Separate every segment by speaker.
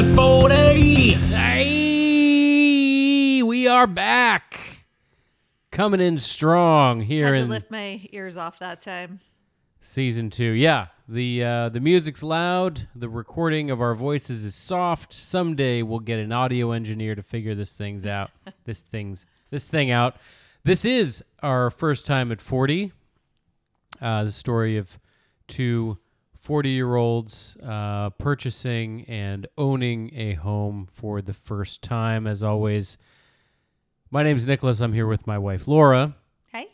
Speaker 1: at 40. Hey, we are back. Coming in strong here
Speaker 2: Had to
Speaker 1: in
Speaker 2: lift my ears off that time.
Speaker 1: season two. Yeah, the uh, the music's loud. The recording of our voices is soft. Someday we'll get an audio engineer to figure this things out. this things this thing out. This is our first time at forty. Uh, the story of two 40 year olds uh, purchasing and owning a home for the first time. As always, my name is Nicholas. I'm here with my wife, Laura
Speaker 2: Hey.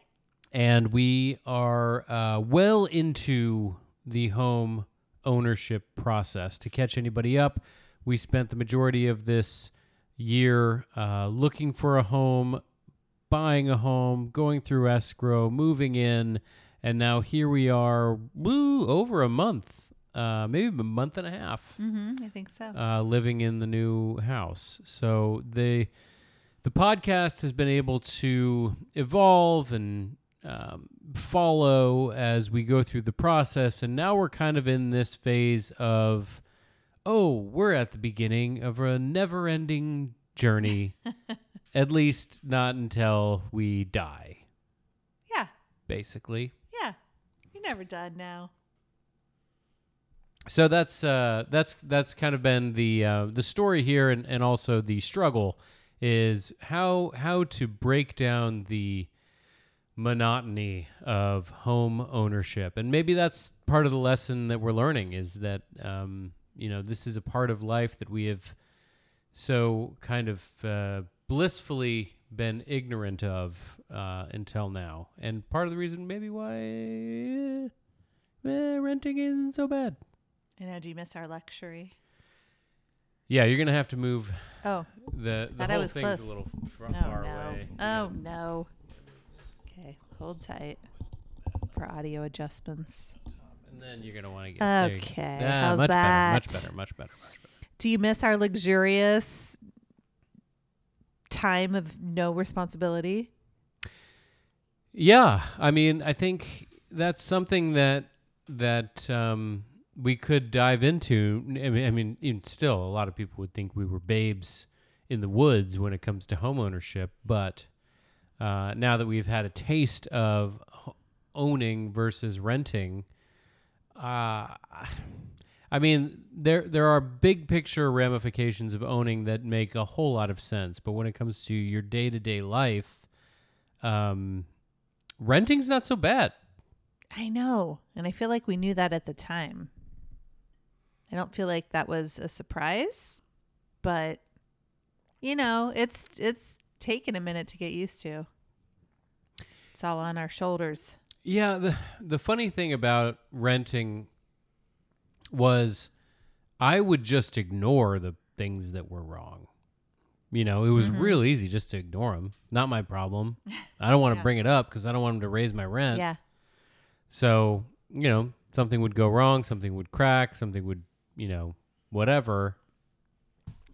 Speaker 1: and we are uh, well into the home ownership process. To catch anybody up, we spent the majority of this year uh, looking for a home, buying a home, going through escrow, moving in, and now here we are, woo, over a month, uh, maybe a month and a half
Speaker 2: Mm-hmm. I think so.
Speaker 1: uh, living in the new house. So the the podcast has been able to evolve and um, follow as we go through the process, and now we're kind of in this phase of, oh, we're at the beginning of a never-ending journey. at least not until we die,
Speaker 2: yeah.
Speaker 1: basically.
Speaker 2: Never done now.
Speaker 1: so that's uh, that's that's kind of been the uh, the story here, and, and also the struggle is how how to break down the monotony of home ownership, and maybe that's part of the lesson that we're learning is that um, you know this is a part of life that we have so kind of uh, blissfully been ignorant of uh, until now, and part of the reason maybe why eh, renting isn't so bad.
Speaker 2: I know. Do you miss our luxury?
Speaker 1: Yeah, you're gonna have to move
Speaker 2: Oh.
Speaker 1: the the whole thing's
Speaker 2: close.
Speaker 1: a little f-
Speaker 2: No,
Speaker 1: far
Speaker 2: no.
Speaker 1: away.
Speaker 2: Oh, no. Okay. Hold tight for audio adjustments.
Speaker 1: And then you're gonna want to get there you go.
Speaker 2: Okay,
Speaker 1: Ah,
Speaker 2: how's
Speaker 1: much better, much better, much better, much better.
Speaker 2: Do you miss our luxurious time of no responsibility?
Speaker 1: Yeah, I mean, I think that's something that that um, we could dive into. I mean, I mean, still, a lot of people would think we were babes in the woods when it comes to home ownership, but uh, now that we've had a taste of owning versus renting, uh, I mean, there there are big picture ramifications of owning that make a whole lot of sense, but when it comes to your day to day life, um, renting's not so bad.
Speaker 2: I know. And I feel like we knew that at the time. I don't feel like that was a surprise, but you know, it's it's taken a minute to get used to. It's all on our shoulders.
Speaker 1: Yeah, the the funny thing about renting was I would just ignore the things that were wrong. You know, it was real easy just to ignore them. Not my problem. I don't want to
Speaker 2: Yeah.
Speaker 1: bring it up because I don't want them to raise my rent.
Speaker 2: Yeah.
Speaker 1: So, you know, something would go wrong, something would crack, something would, you know, whatever.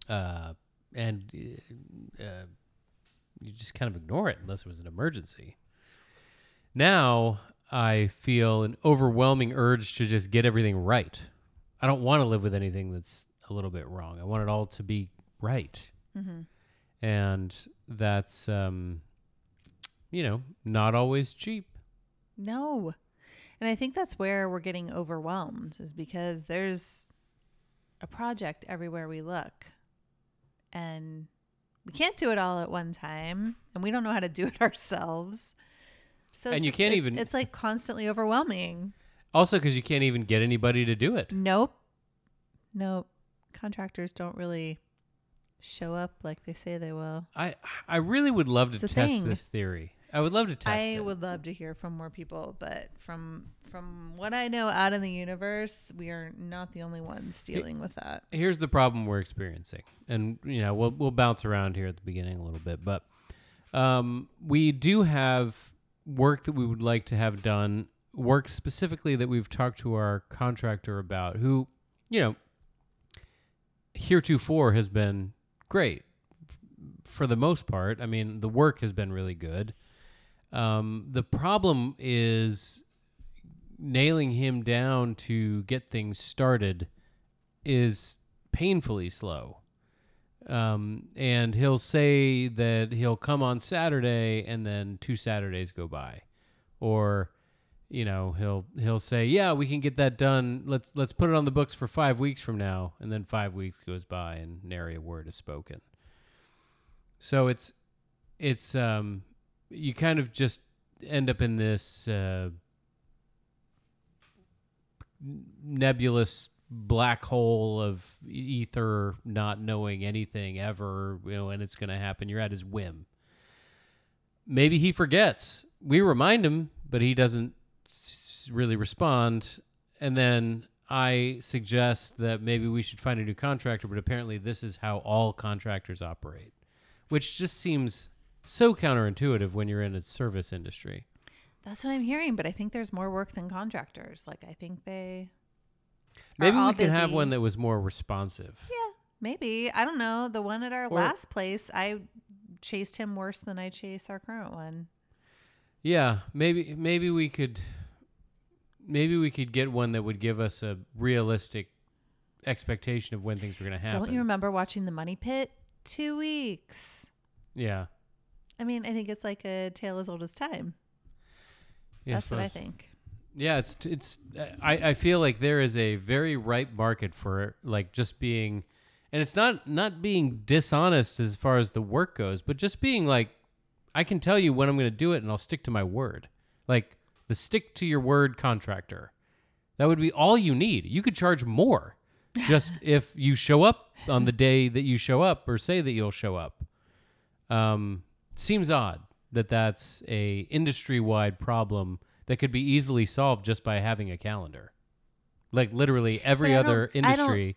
Speaker 1: Uh, and uh, you just kind of ignore it unless it was an emergency. Now I feel an overwhelming urge to just get everything right. I don't want to live with anything that's a little bit wrong. I want it all to be right.
Speaker 2: Mhm.
Speaker 1: And that's, um, you know, not always cheap.
Speaker 2: No. And I think that's where we're getting overwhelmed is because there's a project everywhere we look. And we can't do it all at one time and we don't know how to do it ourselves. So it's
Speaker 1: And you
Speaker 2: just-
Speaker 1: can't
Speaker 2: it's-
Speaker 1: even-
Speaker 2: it's like constantly overwhelming.
Speaker 1: Also, because you can't even get anybody to do it.
Speaker 2: Nope. Nope. Contractors don't really show up like they say they will.
Speaker 1: I I really would love to test
Speaker 2: thing.
Speaker 1: this theory. I would love to test
Speaker 2: I
Speaker 1: it.
Speaker 2: would love to hear from more people, but from from what I know out in the universe, we are not the only ones dealing with that.
Speaker 1: Here's the problem we're experiencing, and you know we'll we'll bounce around here at the beginning a little bit, but um, we do have work that we would like to have done. Work specifically that we've talked to our contractor about, who you know heretofore has been great for the most part. I mean, the work has been really good. Um, the problem is nailing him down to get things started is painfully slow. Um, and he'll say that he'll come on Saturday, and then two Saturdays go by, or you know he'll he'll say, yeah, we can get that done. Let's let's put it on the books for five weeks from now, and then five weeks goes by, and nary a word is spoken. So it's it's um you kind of just end up in this uh, nebulous black hole of ether, not knowing anything ever, you know, and it's going to happen. You're at his whim. Maybe he forgets. We remind him, but he doesn't really respond. And then I suggest that maybe we should find a new contractor, but apparently this is how all contractors operate, which just seems so counterintuitive when you're in a service industry.
Speaker 2: That's what I'm hearing, but I think there's more work than contractors. Like I think they
Speaker 1: Maybe we can have one that was more responsive.
Speaker 2: Yeah, maybe. I don't know. The one at our
Speaker 1: Or-
Speaker 2: last place, I chased him worse than I chase our current one.
Speaker 1: Yeah, maybe maybe we could maybe we could get one that would give us a realistic expectation of when things were going to happen.
Speaker 2: Don't you remember watching The Money Pit? Two weeks.
Speaker 1: Yeah.
Speaker 2: I mean, I think it's like a tale as old as time.
Speaker 1: yeah
Speaker 2: That's what I think.
Speaker 1: Yeah, it's it's I I feel like there is a very ripe market for it, like just being and it's not not being dishonest as far as the work goes, but just being like I can tell you when I'm going to do it and I'll stick to my word. Like the stick to your word contractor. That would be all you need. You could charge more just if you show up on the day that you show up or say that you'll show up. Um, seems odd that that's a industry-wide problem that could be easily solved just by having a calendar. Like literally every other
Speaker 2: don't- I don't-
Speaker 1: industry.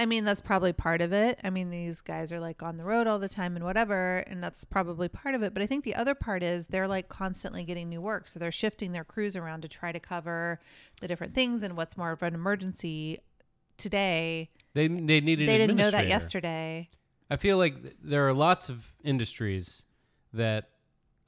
Speaker 2: I mean, that's probably part of it. I mean, these guys are like on the road all the time and whatever, and that's probably part of it. But I think the other part is they're like constantly getting new work. So they're shifting their crews around to try to cover the different things and what's more of an emergency today.
Speaker 1: They they need an
Speaker 2: They didn't know that yesterday.
Speaker 1: I feel like there are lots of industries that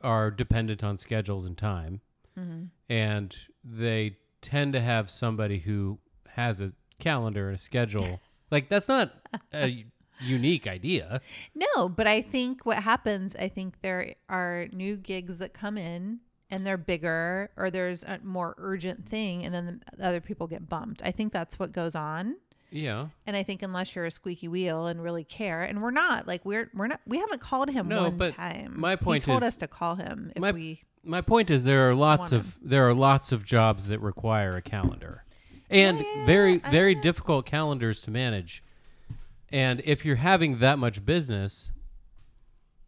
Speaker 1: are dependent on schedules and time,
Speaker 2: Mm-hmm.
Speaker 1: and they tend to have somebody who has a calendar and a schedule. like that's not a unique idea.
Speaker 2: No, but I think what happens, I think there are new gigs that come in and they're bigger or there's a more urgent thing and then the other people get bumped. I think that's what goes on.
Speaker 1: Yeah.
Speaker 2: And I think unless you're a squeaky wheel and really care, and we're not, like we're we're not we haven't called him
Speaker 1: No,
Speaker 2: one
Speaker 1: but
Speaker 2: time.
Speaker 1: my point
Speaker 2: he told
Speaker 1: is-
Speaker 2: us to call him if
Speaker 1: my-
Speaker 2: we
Speaker 1: My point is there are lots of there are lots of jobs that require a calendar. And
Speaker 2: Yeah,
Speaker 1: very
Speaker 2: I
Speaker 1: very
Speaker 2: know.
Speaker 1: difficult calendars to manage. And if you're having that much business,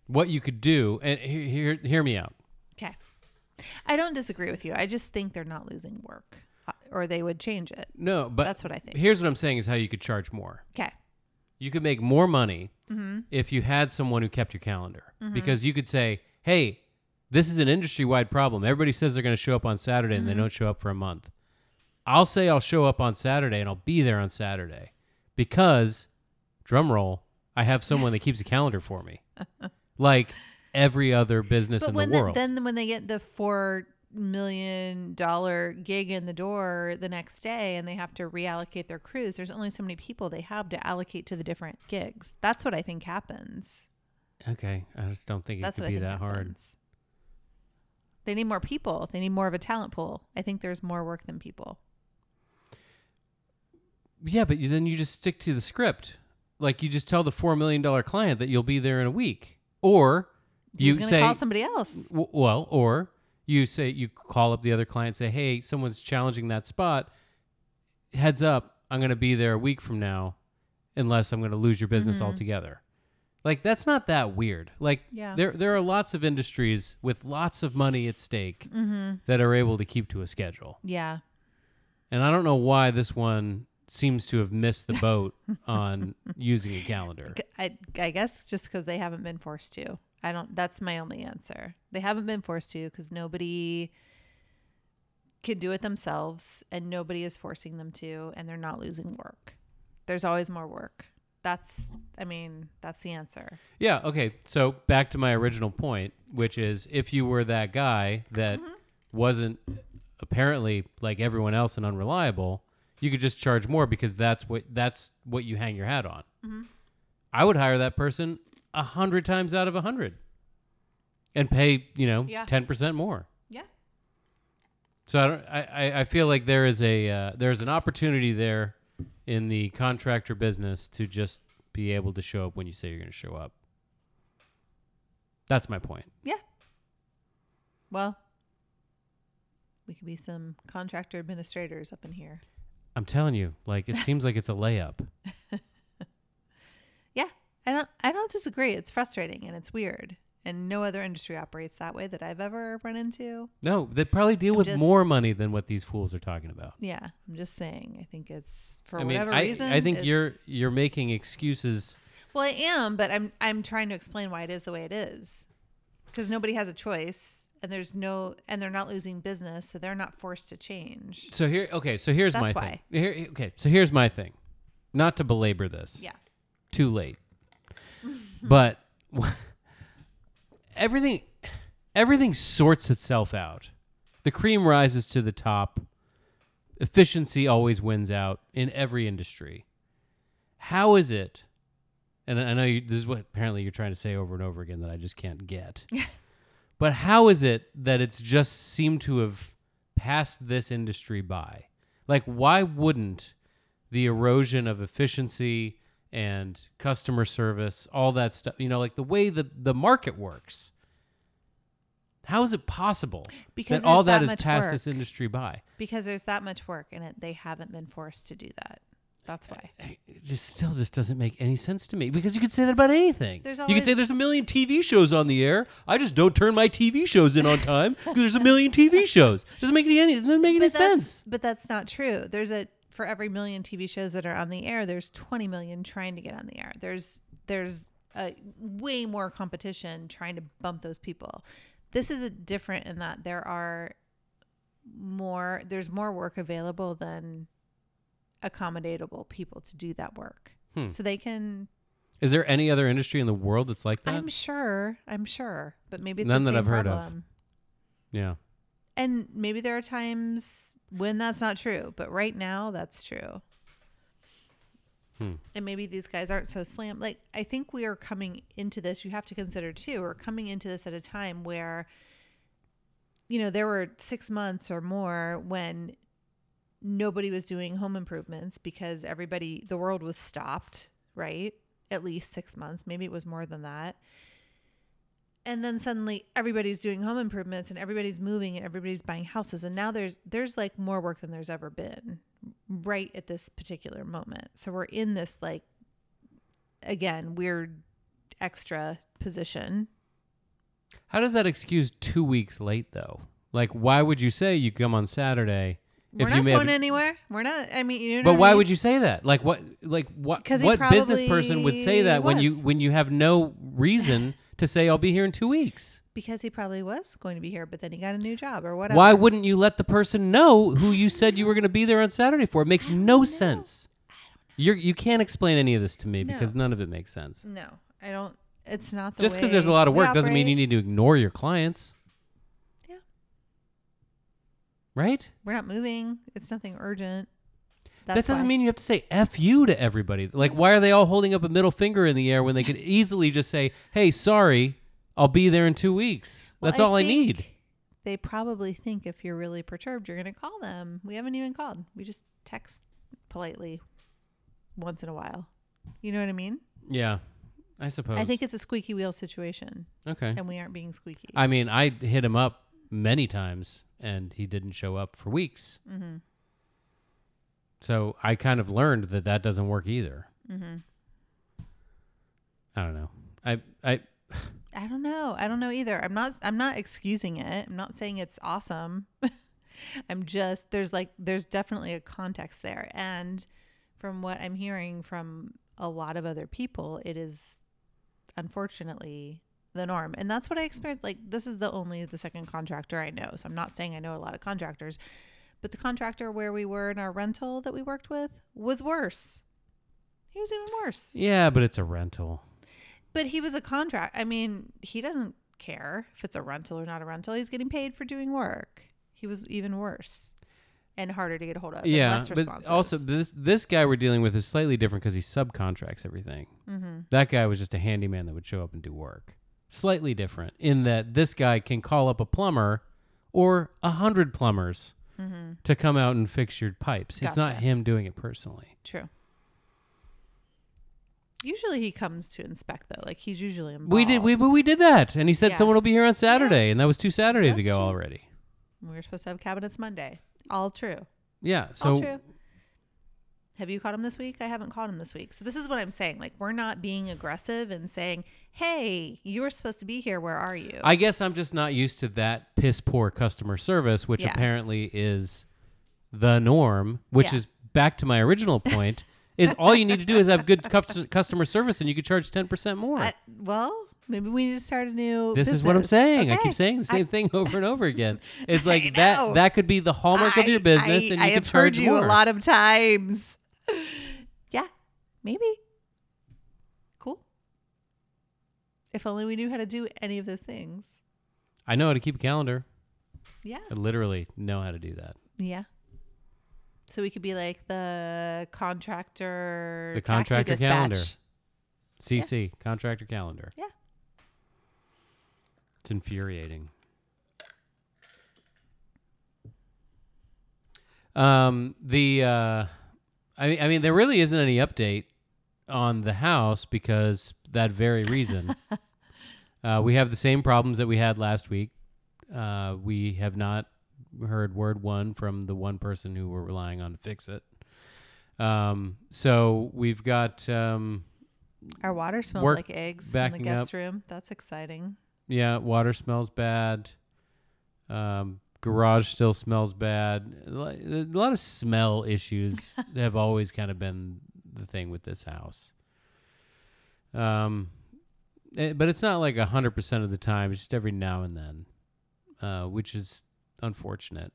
Speaker 1: what you could do and he- hear hear me out.
Speaker 2: Okay. I don't disagree with you. I just think they're not losing work. uh, Or they would change it.
Speaker 1: No, but
Speaker 2: That's what I think.
Speaker 1: here's what I'm saying is how you could charge more.
Speaker 2: Okay.
Speaker 1: You could make more money
Speaker 2: Mm-hmm.
Speaker 1: if you had someone who kept your calendar. Because you could say, "Hey, this is an industry-wide problem. Everybody says they're going to show up on Saturday and they don't show up for a month. I'll say I'll show up on Saturday and I'll be there on Saturday because drum roll, I have someone that keeps a calendar for me. like every other business
Speaker 2: But
Speaker 1: in
Speaker 2: when
Speaker 1: the
Speaker 2: the-
Speaker 1: world.
Speaker 2: then when they get the four million dollar gig in the door the next day and they have to reallocate their crews, there's only so many people they have to allocate to the different gigs. That's what I think happens.
Speaker 1: okay, I just don't think it
Speaker 2: That's
Speaker 1: could
Speaker 2: what I
Speaker 1: be that hard.
Speaker 2: happens. They need more people. They need more of a talent pool. I think there's more work than people.
Speaker 1: Yeah, but you, then you just stick to the script. Like you just tell the four million dollar client that you'll be there in a week, or you say,
Speaker 2: call somebody else.
Speaker 1: w- well, or you say you call up the other client, say, hey, someone's challenging that spot. Heads up, I'm going to be there a week from now, unless I'm going to lose your business
Speaker 2: Mhm.
Speaker 1: altogether. Like that's not that weird. Like
Speaker 2: Yeah.
Speaker 1: there there are lots of industries with lots of money at stake
Speaker 2: Mm-hmm.
Speaker 1: that are able to keep to a schedule.
Speaker 2: Yeah.
Speaker 1: And I don't know why this one seems to have missed the boat on using a calendar.
Speaker 2: I, I guess just because they haven't been forced to. I don't. That's my only answer. They haven't been forced to because nobody can do it themselves, and nobody is forcing them to, and they're not losing work. There's always more work. That's. I mean, that's the answer.
Speaker 1: Yeah, okay. So back to my original point, which is if you were that guy that mm-hmm. wasn't apparently like everyone else and unreliable, You could just charge more because that's what that's what you hang your hat on.
Speaker 2: Mm-hmm.
Speaker 1: I would hire that person a hundred times out of a hundred, and pay you know
Speaker 2: Yeah.
Speaker 1: ten percent more.
Speaker 2: Yeah.
Speaker 1: So I, don't, I, I- feel like there is a uh, there's an opportunity there in the contractor business to just be able to show up when you say you're going to show up. That's my point. Yeah.
Speaker 2: Well, we could be some contractor administrators up in here.
Speaker 1: I'm telling you, like it seems like it's a layup.
Speaker 2: Yeah, I don't. I don't disagree. It's frustrating and it's weird, and no other industry operates that way that I've ever run into.
Speaker 1: No, they probably deal
Speaker 2: I'm
Speaker 1: with
Speaker 2: just-
Speaker 1: more money than what these fools are talking about.
Speaker 2: Yeah, I'm just saying. I think it's for
Speaker 1: I mean,
Speaker 2: whatever
Speaker 1: I,
Speaker 2: reason.
Speaker 1: I think you're you're making excuses.
Speaker 2: Well, I am, but I'm I'm trying to explain why it is the way it is, because nobody has a choice, and there's no, and they're not losing business, so they're not forced to change.
Speaker 1: So here, okay, so here's my
Speaker 2: That's
Speaker 1: thing. Here, okay, so here's my thing. Not to belabor this.
Speaker 2: Yeah.
Speaker 1: Too late. but everything, everything sorts itself out. The cream rises to the top. Efficiency always wins out in every industry. How is it? And I know you, this is what apparently you're trying to say over and over again that I just can't get. but how is it that it's just seemed to have passed this industry by? Like, why wouldn't the erosion of efficiency and customer service, all that stuff, you know, like the way the, the market works? How is it possible
Speaker 2: Because
Speaker 1: that all that
Speaker 2: that
Speaker 1: has passed
Speaker 2: work.
Speaker 1: this industry by?
Speaker 2: Because there's that much work in it, they haven't been forced to do that. That's why.
Speaker 1: Eh, eh, it just still just doesn't make any sense to me because you could say that about anything.
Speaker 2: There's
Speaker 1: you could say there's a million TV shows on the air. I just don't turn my TV shows in on time because there's a million TV shows. Doesn't make any doesn't make any
Speaker 2: but
Speaker 1: sense.
Speaker 2: But that's not true. There's a for every million TV shows that are on the air, there's 20 million trying to get on the air. There's there's a way more competition trying to bump those people. This is a different in that there are more there's more work available than accommodatable people to do that work.
Speaker 1: Hmm.
Speaker 2: So they can
Speaker 1: Is there any other industry in the world that's like that?
Speaker 2: I'm sure, I'm sure, but maybe it's
Speaker 1: None
Speaker 2: the
Speaker 1: that I've heard of.
Speaker 2: problem.
Speaker 1: yeah.
Speaker 2: And maybe there are times when that's not true, but right now that's true.
Speaker 1: Hmm.
Speaker 2: And maybe these guys aren't so slammed. Like, I think we are coming into this, you have to consider too, we're coming into this at a time where, you know, there were six months or more when nobody was doing home improvements because everybody, the world was stopped, right? At least six months. Maybe it was more than that and then suddenly everybody's doing home improvements and everybody's moving and everybody's buying houses and now there's there's like more work than there's ever been right at this particular moment so we're in this like again weird extra position
Speaker 1: How does that excuse two weeks late though? Like, why would you say you come on Saturday?
Speaker 2: We're not
Speaker 1: you
Speaker 2: going anywhere we're not i mean you know
Speaker 1: but
Speaker 2: what I
Speaker 1: why
Speaker 2: mean?
Speaker 1: would you say that? Like, what? Like, what? What business person would say that when you when you have no reason to say I'll be here in two weeks?
Speaker 2: because he probably was going to be here but then he got a new job or whatever
Speaker 1: Why wouldn't you let the person know who you said you were going to be there on Saturday for? It makes no sense. You're you can't explain any of this to me
Speaker 2: No.
Speaker 1: because none of it makes sense.
Speaker 2: no i don't it's not the
Speaker 1: Just because there's a lot of work doesn't mean you need to ignore your clients. Right?
Speaker 2: we're not moving it's nothing urgent
Speaker 1: that doesn't
Speaker 2: why.
Speaker 1: mean you have to say F you to everybody. Like, why are they all holding up a middle finger in the air when they could easily just say, hey, sorry, I'll be there in two weeks?
Speaker 2: Well,
Speaker 1: That's all I need.
Speaker 2: They probably think if you're really perturbed, you're going to call them. We haven't even called. We just text politely once in a while. You know what I mean?
Speaker 1: Yeah, I suppose.
Speaker 2: I think it's a squeaky wheel situation,
Speaker 1: Okay.
Speaker 2: and we aren't being squeaky.
Speaker 1: I mean, I hit him up many times and he didn't show up for weeks.
Speaker 2: mm-hmm.
Speaker 1: So I kind of learned that that doesn't work either.
Speaker 2: Mm-hmm.
Speaker 1: I don't know. I I
Speaker 2: I don't know. I don't know either. I'm not. I'm not excusing it. I'm not saying it's awesome. I'm just there's like there's definitely a context there, and from what I'm hearing from a lot of other people, it is unfortunately the norm, and that's what I experienced. Like this is the only the second contractor I know, so I'm not saying I know a lot of contractors, but the contractor where we were in our rental that we worked with was worse. He was even worse.
Speaker 1: yeah, but it's a rental.
Speaker 2: But he was a contract. I mean, he doesn't care if it's a rental or not a rental. He's getting paid for doing work. He was even worse. and harder to get a hold of.
Speaker 1: yeah, but also this this guy we're dealing with is slightly different because he subcontracts everything.
Speaker 2: mm-hmm.
Speaker 1: That guy was just a handyman that would show up and do work. Slightly different in that this guy can call up a plumber or a hundred plumbers
Speaker 2: Mm-hmm.
Speaker 1: to come out and fix your pipes. It's not him doing it personally.
Speaker 2: True. Usually he comes to inspect though. Like he's usually involved.
Speaker 1: We did we but we did that, and he said
Speaker 2: Yeah.
Speaker 1: someone will be here on Saturday, and that was two Saturdays
Speaker 2: That's
Speaker 1: ago
Speaker 2: true.
Speaker 1: already.
Speaker 2: We were supposed to have cabinets Monday. All true.
Speaker 1: Yeah,
Speaker 2: All
Speaker 1: so
Speaker 2: true. Have you caught him this week? I haven't caught him this week. So this is what I'm saying. Like we're not being aggressive and saying, "Hey, you were supposed to be here. Where are you?"
Speaker 1: I guess I'm just not used to that piss poor customer service, which
Speaker 2: Yeah.
Speaker 1: apparently is the norm. Which
Speaker 2: Yeah.
Speaker 1: is back to my original point: is all you need to do is have good cus- customer service, and you could charge ten percent more.
Speaker 2: I- well, maybe we need to start a new.
Speaker 1: this is what I'm
Speaker 2: business.
Speaker 1: saying. I keep saying the same thing over and over again. It's like that. That could be the hallmark of your business,
Speaker 2: I,
Speaker 1: and
Speaker 2: I
Speaker 1: you
Speaker 2: have
Speaker 1: could charge
Speaker 2: heard you
Speaker 1: more.
Speaker 2: a lot of times. yeah, maybe. Cool. If only we knew how to do any of those things.
Speaker 1: I know how to keep a calendar.
Speaker 2: Yeah.
Speaker 1: I literally know how to do that.
Speaker 2: Yeah. So we could be like the contractor.
Speaker 1: The contractor calendar. CC contractor calendar.
Speaker 2: Yeah.
Speaker 1: It's infuriating. Um, the uh, I mean, I mean, there really isn't any update on the house because that very reason. uh, we have the same problems that we had last week. Uh, we have not heard word one from the one person who we're relying on to fix it. Um, so we've got um,
Speaker 2: Our water smells like eggs in the
Speaker 1: backing up.
Speaker 2: guest room. That's exciting.
Speaker 1: Yeah, water smells bad. Um, garage still smells bad. A lot of smell issues have always kind of been the thing with this house. Um, eh, but it's not like a hundred percent of the time. It's just every now and then, uh, which is unfortunate.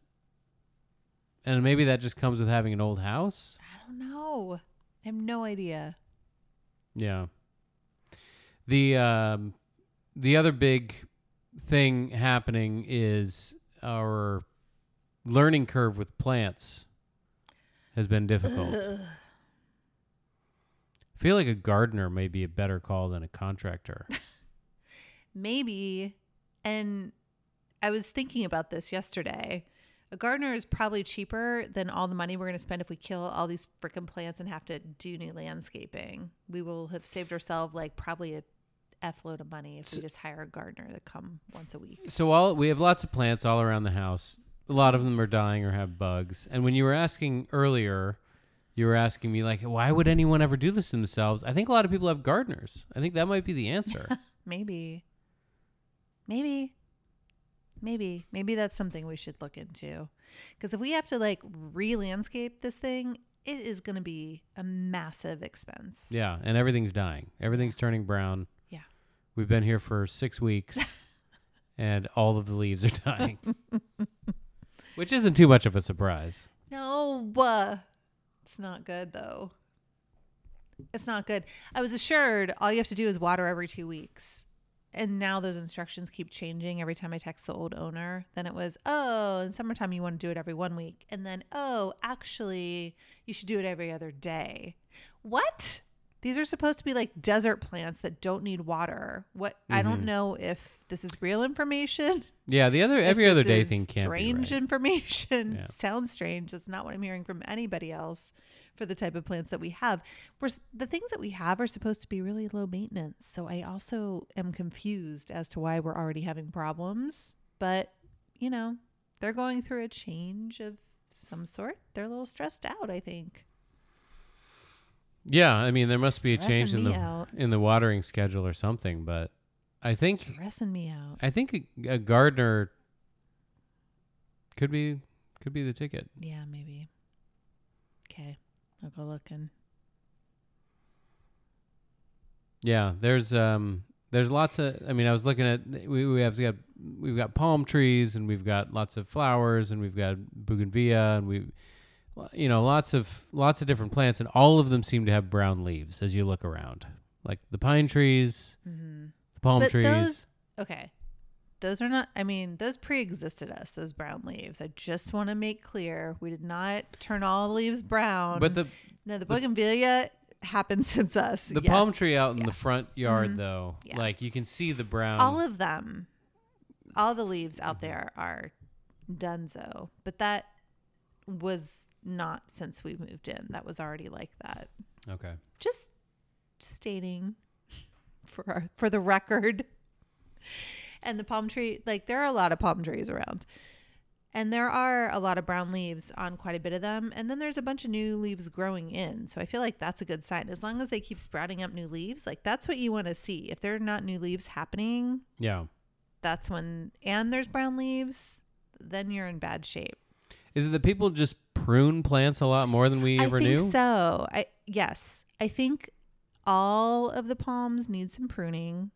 Speaker 1: And maybe that just comes with having an old house.
Speaker 2: I don't know. I have no idea.
Speaker 1: Yeah. The um, the other big thing happening is our learning curve with plants has been difficult.
Speaker 2: Ugh.
Speaker 1: I feel like a gardener may be a better call than a contractor.
Speaker 2: Maybe. And I was thinking about this yesterday. A gardener is probably cheaper than all the money we're going to spend if we kill all these freaking plants and have to do new landscaping. We will have saved ourselves like probably a F load of money if we just hire a gardener to come once a week.
Speaker 1: so all we have lots of plants all around the house. A lot of them are dying or have bugs. And when you were asking earlier, you were asking me like, why would anyone ever do this to themselves? I think a lot of people have gardeners. I think that might be the answer.
Speaker 2: Maybe. Maybe. Maybe. Maybe that's something we should look into. Because if we have to like re landscape this thing, it is going to be a massive expense.
Speaker 1: Yeah, and everything's dying. Everything's turning brown. We've been here for six weeks, and all of the leaves are dying, which isn't too much of a surprise.
Speaker 2: No, uh, it's not good though. It's not good. I was assured all you have to do is water every two weeks. And now those instructions keep changing every time I text the old owner. Then it was, oh, in summertime you want to do it every one week. And then, oh, actually, you should do it every other day. What? These are supposed to be like desert plants that don't need water. What? I don't
Speaker 1: Mhm.
Speaker 2: know if this is real information.
Speaker 1: Yeah, the other every other day thing can't
Speaker 2: strange
Speaker 1: be right.
Speaker 2: information.
Speaker 1: Yeah.
Speaker 2: Sounds strange. That's not what I'm hearing from anybody else for the type of plants that we have. We're, the things that we have are supposed to be really low maintenance. So I also am confused as to why we're already having problems. But, you know, they're going through a change of some sort. They're a little stressed out, I think.
Speaker 1: Yeah, I mean there must be a change in the
Speaker 2: out.
Speaker 1: in the watering schedule or something, but I think
Speaker 2: stressing me out.
Speaker 1: I think a, a gardener could be could be the ticket.
Speaker 2: Yeah, maybe. Okay. I'll go looking.
Speaker 1: Yeah, there's um there's lots of I mean I was looking at we we have got we've got palm trees and we've got lots of flowers and we've got bougainvillea and we you know lots of lots of different plants and all of them seem to have brown leaves as you look around. Like the pine trees,
Speaker 2: Mm-hmm.
Speaker 1: the palm
Speaker 2: but
Speaker 1: trees.
Speaker 2: those okay those are not. I mean, those pre-existed us. Those brown leaves. I just want to make clear we did not turn all the leaves brown.
Speaker 1: But the
Speaker 2: no, the bougainvillea happened since us.
Speaker 1: the
Speaker 2: yes.
Speaker 1: palm tree out in
Speaker 2: Yeah.
Speaker 1: the front yard
Speaker 2: Mhm.
Speaker 1: though,
Speaker 2: Yeah.
Speaker 1: like you can see the brown.
Speaker 2: all of them, all the leaves
Speaker 1: Mm-hmm.
Speaker 2: out there are Dunzo. But that was not since we moved in. That was already like that.
Speaker 1: okay.
Speaker 2: just stating for our, for the record. And the palm tree, like there are a lot of palm trees around. And there are a lot of brown leaves on quite a bit of them. And then there's a bunch of new leaves growing in. So I feel like that's a good sign. As long as they keep sprouting up new leaves, like that's what you want to see. If there are not new leaves happening,
Speaker 1: Yeah.
Speaker 2: that's when, and there's brown leaves, then you're in bad shape.
Speaker 1: Is it that people just prune plants a lot more than we
Speaker 2: I
Speaker 1: ever
Speaker 2: think
Speaker 1: knew?
Speaker 2: so. I yes, I think all of the palms need some pruning,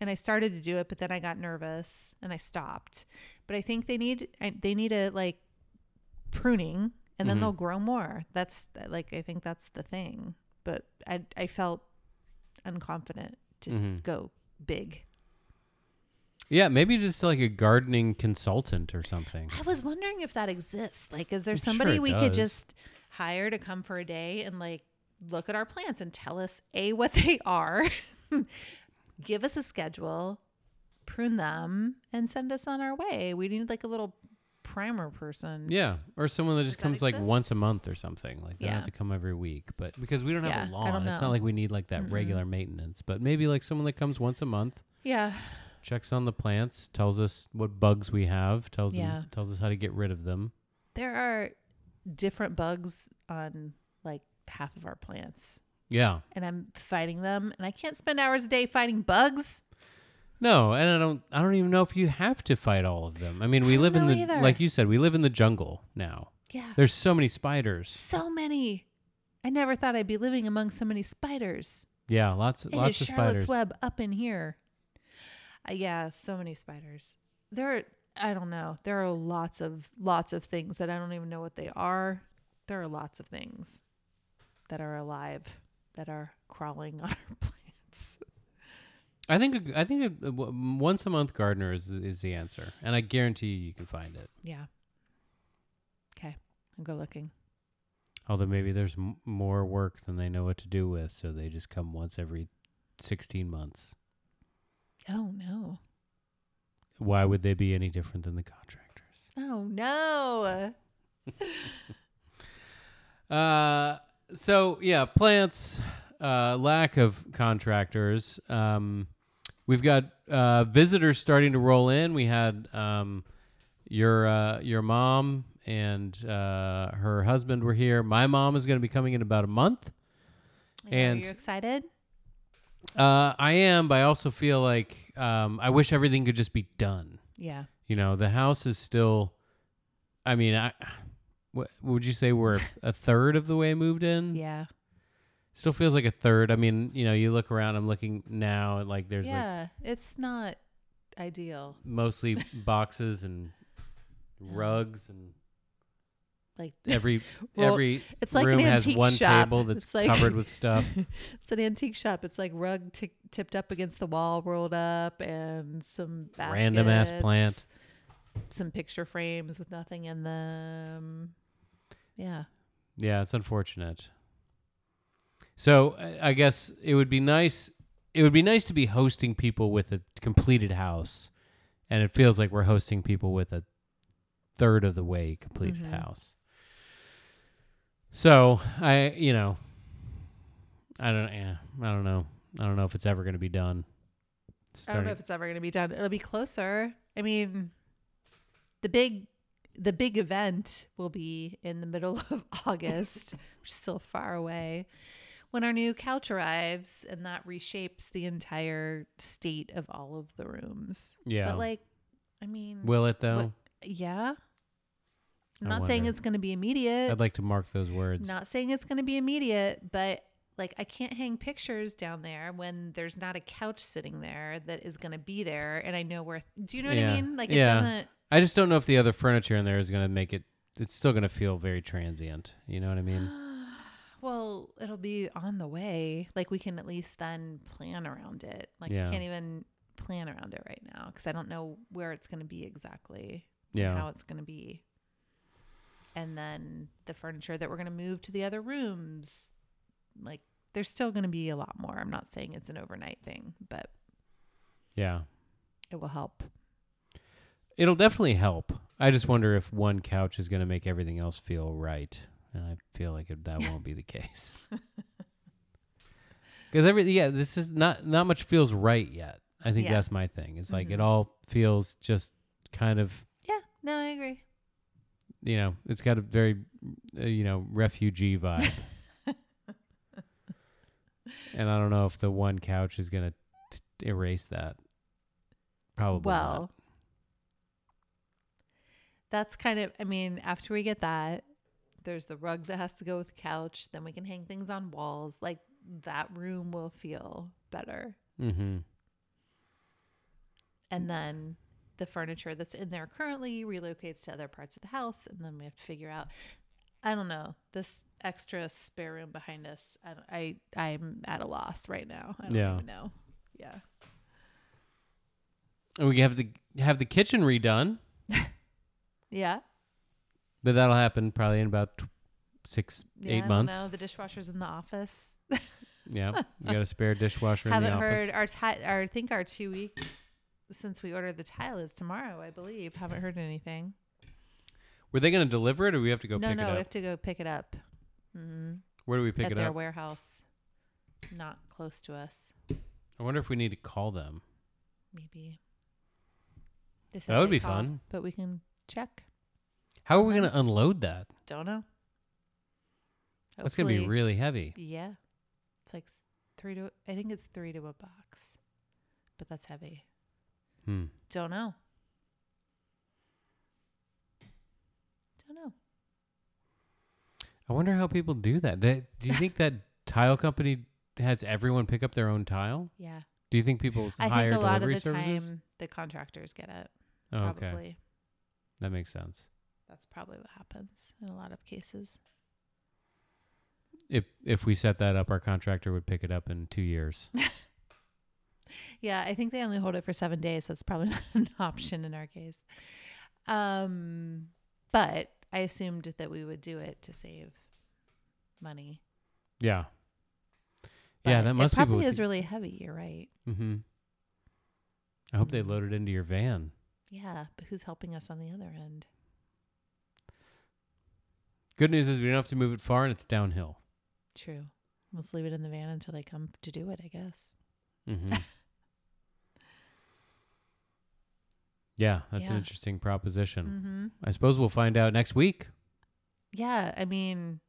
Speaker 2: and I started to do it, but then I got nervous and I stopped. But I think they need I, they need a like pruning, and then
Speaker 1: Mhm.
Speaker 2: they'll grow more. That's like I think that's the thing. But I I felt unconfident to
Speaker 1: Mhm.
Speaker 2: go big.
Speaker 1: Yeah, maybe just like a gardening consultant or something.
Speaker 2: I was wondering if that exists. Like, is there
Speaker 1: I'm
Speaker 2: somebody
Speaker 1: it
Speaker 2: we could just hire to come for a day and like look at our plants and tell us a what they are, give us a schedule, prune them, and send us on our way. We need like a little primer person.
Speaker 1: Yeah, or someone that just
Speaker 2: Does that
Speaker 1: comes like once a month or something. Like they don't have to come every week, but because we don't have
Speaker 2: Yeah,
Speaker 1: a lawn, it's not like we need like that
Speaker 2: Mm-mm.
Speaker 1: regular maintenance. But maybe like someone that comes once a month,
Speaker 2: Yeah.
Speaker 1: Checks on the plants, tells us what bugs we have, tells
Speaker 2: Yeah.
Speaker 1: them, tells us how to get rid of them.
Speaker 2: There are different bugs on like half of our plants.
Speaker 1: Yeah,
Speaker 2: And I'm fighting them, and I can't spend hours a day fighting bugs.
Speaker 1: no, and I don't, I don't even know if you have to fight all of them. I mean, we
Speaker 2: I
Speaker 1: live in the,
Speaker 2: either.
Speaker 1: like you said, we live in the jungle now.
Speaker 2: Yeah.
Speaker 1: There's so many spiders.
Speaker 2: So many. I never thought I'd be living among so many spiders.
Speaker 1: Yeah, lots,
Speaker 2: It
Speaker 1: lots
Speaker 2: is
Speaker 1: of
Speaker 2: Charlotte's
Speaker 1: spiders.
Speaker 2: Web up in here. Uh, yeah, so many spiders. There are, I don't know. There are lots of lots of things that I don't even know what they are. There are lots of things that are alive that are crawling on our plants.
Speaker 1: I think, I think a, once a month gardener is is the answer, and I guarantee you, you can find it.
Speaker 2: Yeah. Okay, I'll go looking.
Speaker 1: Although maybe there's m- more work than they know what to do with, so they just come once every 16 months.
Speaker 2: Oh no.
Speaker 1: Why would they be any different than the contractors?
Speaker 2: Oh no.
Speaker 1: Uh, so yeah, plants, uh, lack of contractors. Um, we've got uh, visitors starting to roll in. We had um, your uh, your mom and uh, her husband were here. My mom is going to be coming in about a month.
Speaker 2: Yeah,
Speaker 1: And-
Speaker 2: are you excited?
Speaker 1: Uh, I am, but I also feel like um, I wish everything could just be done.
Speaker 2: Yeah.
Speaker 1: You know, the house is still. I mean, I. What would you say we're a third of the way moved in?
Speaker 2: Yeah.
Speaker 1: Still feels like a third. I mean, you know, you look around. I'm looking now, and like there's like
Speaker 2: yeah. it's not ideal.
Speaker 1: mostly boxes and rugs, and
Speaker 2: Like
Speaker 1: every
Speaker 2: Well,
Speaker 1: every
Speaker 2: it's like an
Speaker 1: room has one
Speaker 2: shop.
Speaker 1: table that's
Speaker 2: It's like-
Speaker 1: covered with stuff.
Speaker 2: it's an antique shop. It's like rug t- tipped up against the wall, rolled up, and some baskets,
Speaker 1: Random ass plant.
Speaker 2: Some picture frames with nothing in them. Yeah.
Speaker 1: Yeah, it's unfortunate. So I- guess it would be nice. It would be nice to be hosting people with a completed house, and it feels like we're hosting people with a third of the way completed
Speaker 2: Mhm.
Speaker 1: house. So I, you know, I don't, yeah, I don't know, I don't know if it's ever going to be done.
Speaker 2: I don't know if it's ever going to be done. It'll be closer. I mean, the big the big event will be in the middle of August, which is still far away, when our new couch arrives and that reshapes the entire state of all of the rooms.
Speaker 1: yeah.
Speaker 2: But like, I mean,
Speaker 1: Will it though?
Speaker 2: what- yeah. I'm not saying it's going to be immediate.
Speaker 1: I'd like to mark those words.
Speaker 2: Not saying it's going to be immediate, but like I can't hang pictures down there when there's not a couch sitting there that is going to be there and I know where Do you know what
Speaker 1: Yeah.
Speaker 2: I mean? Like it
Speaker 1: Yeah.
Speaker 2: doesn't
Speaker 1: I just don't know if the other furniture in there is going to make it. It's still going to feel very transient. You know what I mean?
Speaker 2: Well, it'll be on the way. Like we can at least then plan around it. Like
Speaker 1: Yeah.
Speaker 2: I can't even plan around it right now because I don't know where it's going to be exactly,
Speaker 1: Yeah.
Speaker 2: how it's going to be. And then the furniture that we're going to move to the other rooms, like there's still going to be a lot more. I'm not saying it's an overnight thing, but
Speaker 1: Yeah.
Speaker 2: it will help.
Speaker 1: It'll definitely help. I just wonder if one couch is going to make everything else feel right, and I feel like it, that won't be the case. Because every yeah, this is not not much feels right yet. I think
Speaker 2: Yeah.
Speaker 1: that's my thing. It's like it
Speaker 2: Mhm.
Speaker 1: all feels just kind of
Speaker 2: Yeah, no, I agree.
Speaker 1: You know, it's got a very uh, you know refugee vibe. and I don't know if the one couch is going to erase that. Probably
Speaker 2: well,
Speaker 1: not.
Speaker 2: that's kind of, I mean, after we get that, there's the rug that has to go with the couch. Then we can hang things on walls. Like that room will feel better.
Speaker 1: Mm-hmm.
Speaker 2: And then the furniture that's in there currently relocates to other parts of the house. And then we have to figure out, I don't know, this extra spare room behind us. i, I i'm at a loss right now. I don't
Speaker 1: Yeah.
Speaker 2: even know. Yeah.
Speaker 1: And we have the have the kitchen redone,
Speaker 2: Yeah.
Speaker 1: but that'll happen probably in about t- six,
Speaker 2: yeah
Speaker 1: eight
Speaker 2: I
Speaker 1: months.
Speaker 2: No, The dishwasher's in the office.
Speaker 1: Yeah, you got a spare dishwasher in
Speaker 2: haven't
Speaker 1: the office.
Speaker 2: heard our ti- our I think our two week since we ordered the tile is tomorrow, I believe. Haven't heard anything.
Speaker 1: Were they going to deliver it, or we have to go
Speaker 2: no,
Speaker 1: pick
Speaker 2: no,
Speaker 1: it
Speaker 2: we
Speaker 1: up?
Speaker 2: have to go pick it up. hmm
Speaker 1: Where do we pick
Speaker 2: At
Speaker 1: it up?
Speaker 2: At their warehouse, not close to us.
Speaker 1: I wonder if we need to call them.
Speaker 2: Maybe.
Speaker 1: That would be
Speaker 2: call,
Speaker 1: fun.
Speaker 2: but we can check.
Speaker 1: How are we going to unload that?
Speaker 2: Don't know.
Speaker 1: That's going to be really heavy.
Speaker 2: Yeah, it's like three to. I think it's three to a box, but that's heavy.
Speaker 1: Hmm.
Speaker 2: Don't know. Don't know.
Speaker 1: I wonder how people do that. Do you think that tile company has everyone pick up their own tile?
Speaker 2: Yeah.
Speaker 1: Do you think people
Speaker 2: I
Speaker 1: hire
Speaker 2: think a lot of the
Speaker 1: services?
Speaker 2: time the contractors get it.
Speaker 1: oh, okay,
Speaker 2: Probably.
Speaker 1: that makes sense.
Speaker 2: That's probably what happens in a lot of cases.
Speaker 1: If if we set that up, our contractor would pick it up in two years.
Speaker 2: Yeah, I think they only hold it for seven days. That's probably not an option in our case. Um, but I assumed that we would do it to save money.
Speaker 1: yeah. yeah, that must
Speaker 2: it probably is really heavy. You're right.
Speaker 1: Mm-hmm. I hope they
Speaker 2: Mhm.
Speaker 1: load it into your van.
Speaker 2: Yeah, but who's helping us on the other end?
Speaker 1: Good news is we don't have to move it far, and it's downhill.
Speaker 2: True. Let's leave it in the van until they come to do it. I guess.
Speaker 1: Mm-hmm. yeah, that's an interesting proposition.
Speaker 2: Mm-hmm.
Speaker 1: I suppose we'll find out next week.
Speaker 2: Yeah, I mean,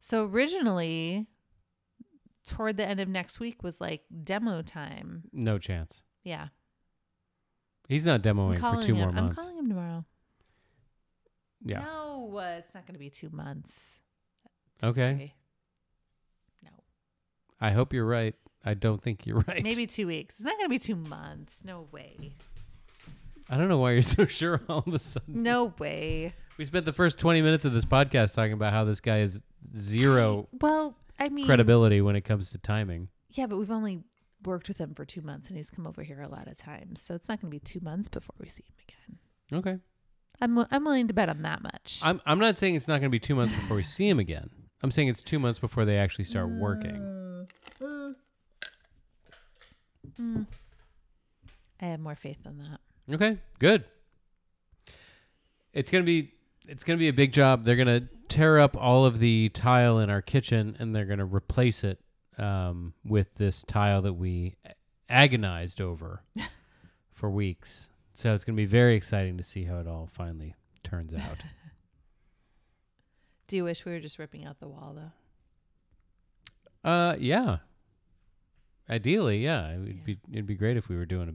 Speaker 2: so originally, toward the end of next week was like demo time.
Speaker 1: No chance.
Speaker 2: Yeah,
Speaker 1: He's not demoing for two
Speaker 2: him.
Speaker 1: more months.
Speaker 2: I'm calling him tomorrow.
Speaker 1: yeah.
Speaker 2: No, uh, it's not going to be two months.
Speaker 1: Okay.
Speaker 2: Sorry. No,
Speaker 1: I hope you're right. I don't think you're right.
Speaker 2: maybe two weeks. It's not going to be two months. No way.
Speaker 1: I don't know why you're so sure all of a sudden.
Speaker 2: No way.
Speaker 1: We spent the first 20 minutes of this podcast talking about how this guy is zero
Speaker 2: Well, I mean,
Speaker 1: credibility when it comes to timing.
Speaker 2: Yeah, but we've only worked with him for two months, and he's come over here a lot of times, so it's not going to be two months before we see him again.
Speaker 1: Okay.
Speaker 2: I'm I'm willing to bet on that much.
Speaker 1: I'm I'm not saying it's not going to be 2 months before we see him again. I'm saying it's 2 months before they actually start working.
Speaker 2: Mm. Mm. I have more faith than that.
Speaker 1: Okay, good. It's gonna be it's gonna be a big job. They're gonna tear up all of the tile in our kitchen and they're gonna replace it um, with this tile that we agonized over for weeks. So it's gonna be very exciting to see how it all finally turns out.
Speaker 2: Do you wish we were just ripping out the wall though?
Speaker 1: uh, yeah. Ideally, yeah, it would
Speaker 2: Yeah.
Speaker 1: be it'd be great if we were doing a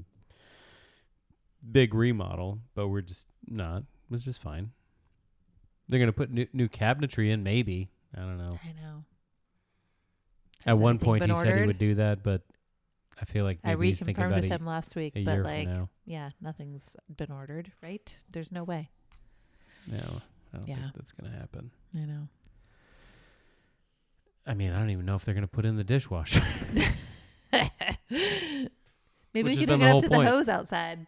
Speaker 1: big remodel, but we're just not. It was just fine. They're gonna put new, new cabinetry in, maybe. I don't know.
Speaker 2: I know.
Speaker 1: At one point, he
Speaker 2: been
Speaker 1: said he would do that, but I feel like
Speaker 2: I reconfirmed with him last week, but like, yeah, nothing's been ordered. Right? There's no way.
Speaker 1: No, I don't
Speaker 2: Yeah.
Speaker 1: think that's gonna happen.
Speaker 2: I know.
Speaker 1: I mean, I don't even know if they're gonna put in the dishwasher.
Speaker 2: Maybe
Speaker 1: Which
Speaker 2: we
Speaker 1: has
Speaker 2: can
Speaker 1: been
Speaker 2: hook it up to the hose outside.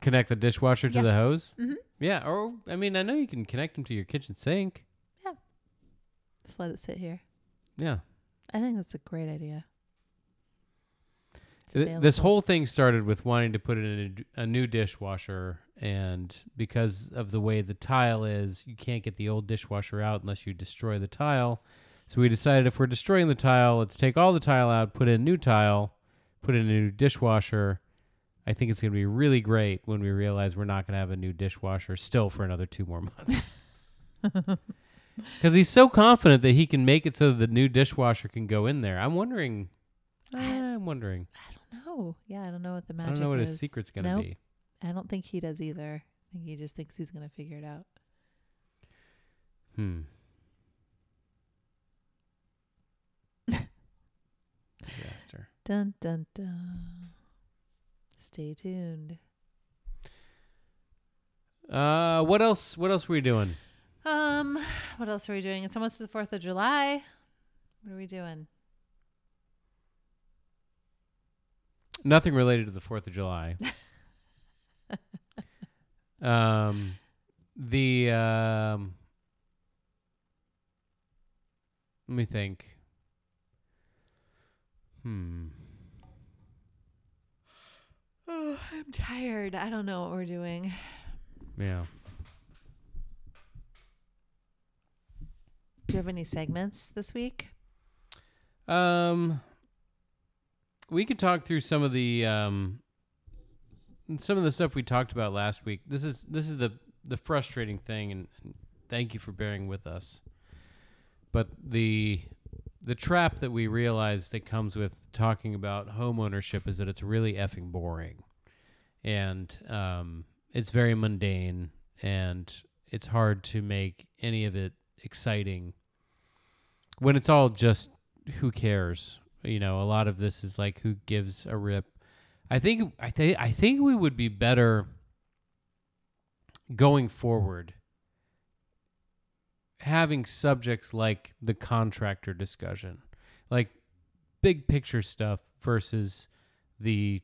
Speaker 1: Connect the dishwasher to
Speaker 2: Yeah.
Speaker 1: the hose.
Speaker 2: Mhm.
Speaker 1: Yeah, or I mean, I know you can connect them to your kitchen sink. Yeah.
Speaker 2: Just let it sit here.
Speaker 1: Yeah.
Speaker 2: I think that's a great idea. It's
Speaker 1: Th- This
Speaker 2: available.
Speaker 1: whole thing started with wanting to put in a, d- a new dishwasher, and because of the way the tile is, you can't get the old dishwasher out unless you destroy the tile. So we decided if we're destroying the tile, let's take all the tile out, put in new tile, put in a new dishwasher. I think it's going to be really great when we realize we're not going to have a new dishwasher still for another two more months. Because he's so confident that he can make it so the new dishwasher can go in there. I'm wondering. I'm wondering.
Speaker 2: I don't know. Yeah, I don't know what the magic.
Speaker 1: I don't know what
Speaker 2: is.
Speaker 1: his secret's going to
Speaker 2: Nope.
Speaker 1: be.
Speaker 2: I don't think he does either. I think he just thinks he's gonna figure it out.
Speaker 1: Hmm. Disaster.
Speaker 2: Dun dun dun. Stay tuned.
Speaker 1: Uh, what else? What else were we doing?
Speaker 2: Um, what else are we doing? It's almost the Fourth of July. What are we doing?
Speaker 1: Nothing related to the Fourth of July. um, the um, let me think. Hmm.
Speaker 2: Oh, I'm tired. I don't know what we're doing.
Speaker 1: Yeah.
Speaker 2: Do you have any segments this week?
Speaker 1: Um, we could talk through some of the um, some of the stuff we talked about last week. This is this is the the frustrating thing, and, and thank you for bearing with us. But the the trap that we realize that comes with talking about home ownership is that it's really effing boring, and um, it's very mundane, and it's hard to make any of it exciting when it's all just who cares? You know a lot of this is like who gives a rip. I think i think i think we would be better going forward having subjects like the contractor discussion like big picture stuff versus the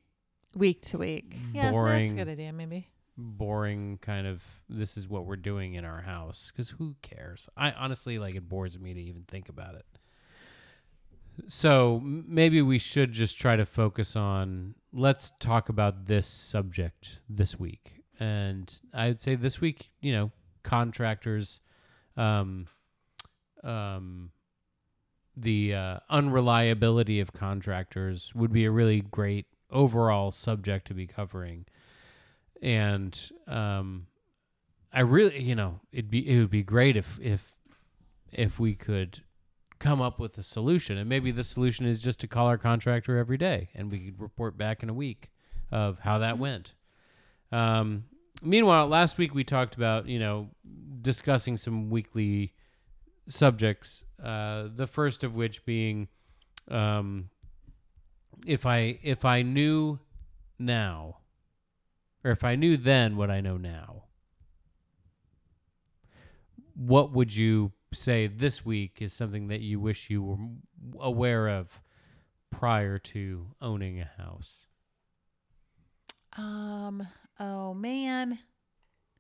Speaker 2: Week to week. Mm. Yeah, that's a
Speaker 1: Boring.
Speaker 2: good idea. Maybe.
Speaker 1: boring kind of this is what we're doing in our house because who cares i honestly like it bores me to even think about it so maybe we should just try to focus on let's talk about this subject this week and i'd say this week you know contractors um um the uh, unreliability of contractors would be a really great overall subject to be covering. And um, I really, you know, it'd be it would be great if if if we could come up with a solution, and maybe the solution is just to call our contractor every day, and we could report back in a week of how that went. Um, meanwhile, last week we talked about you know discussing some weekly subjects. Uh, the first of which being, um, if I if I knew now or if I knew then what I know now, what would you say this week is something that you wish you were aware of prior to owning a house?
Speaker 2: Um. Oh man.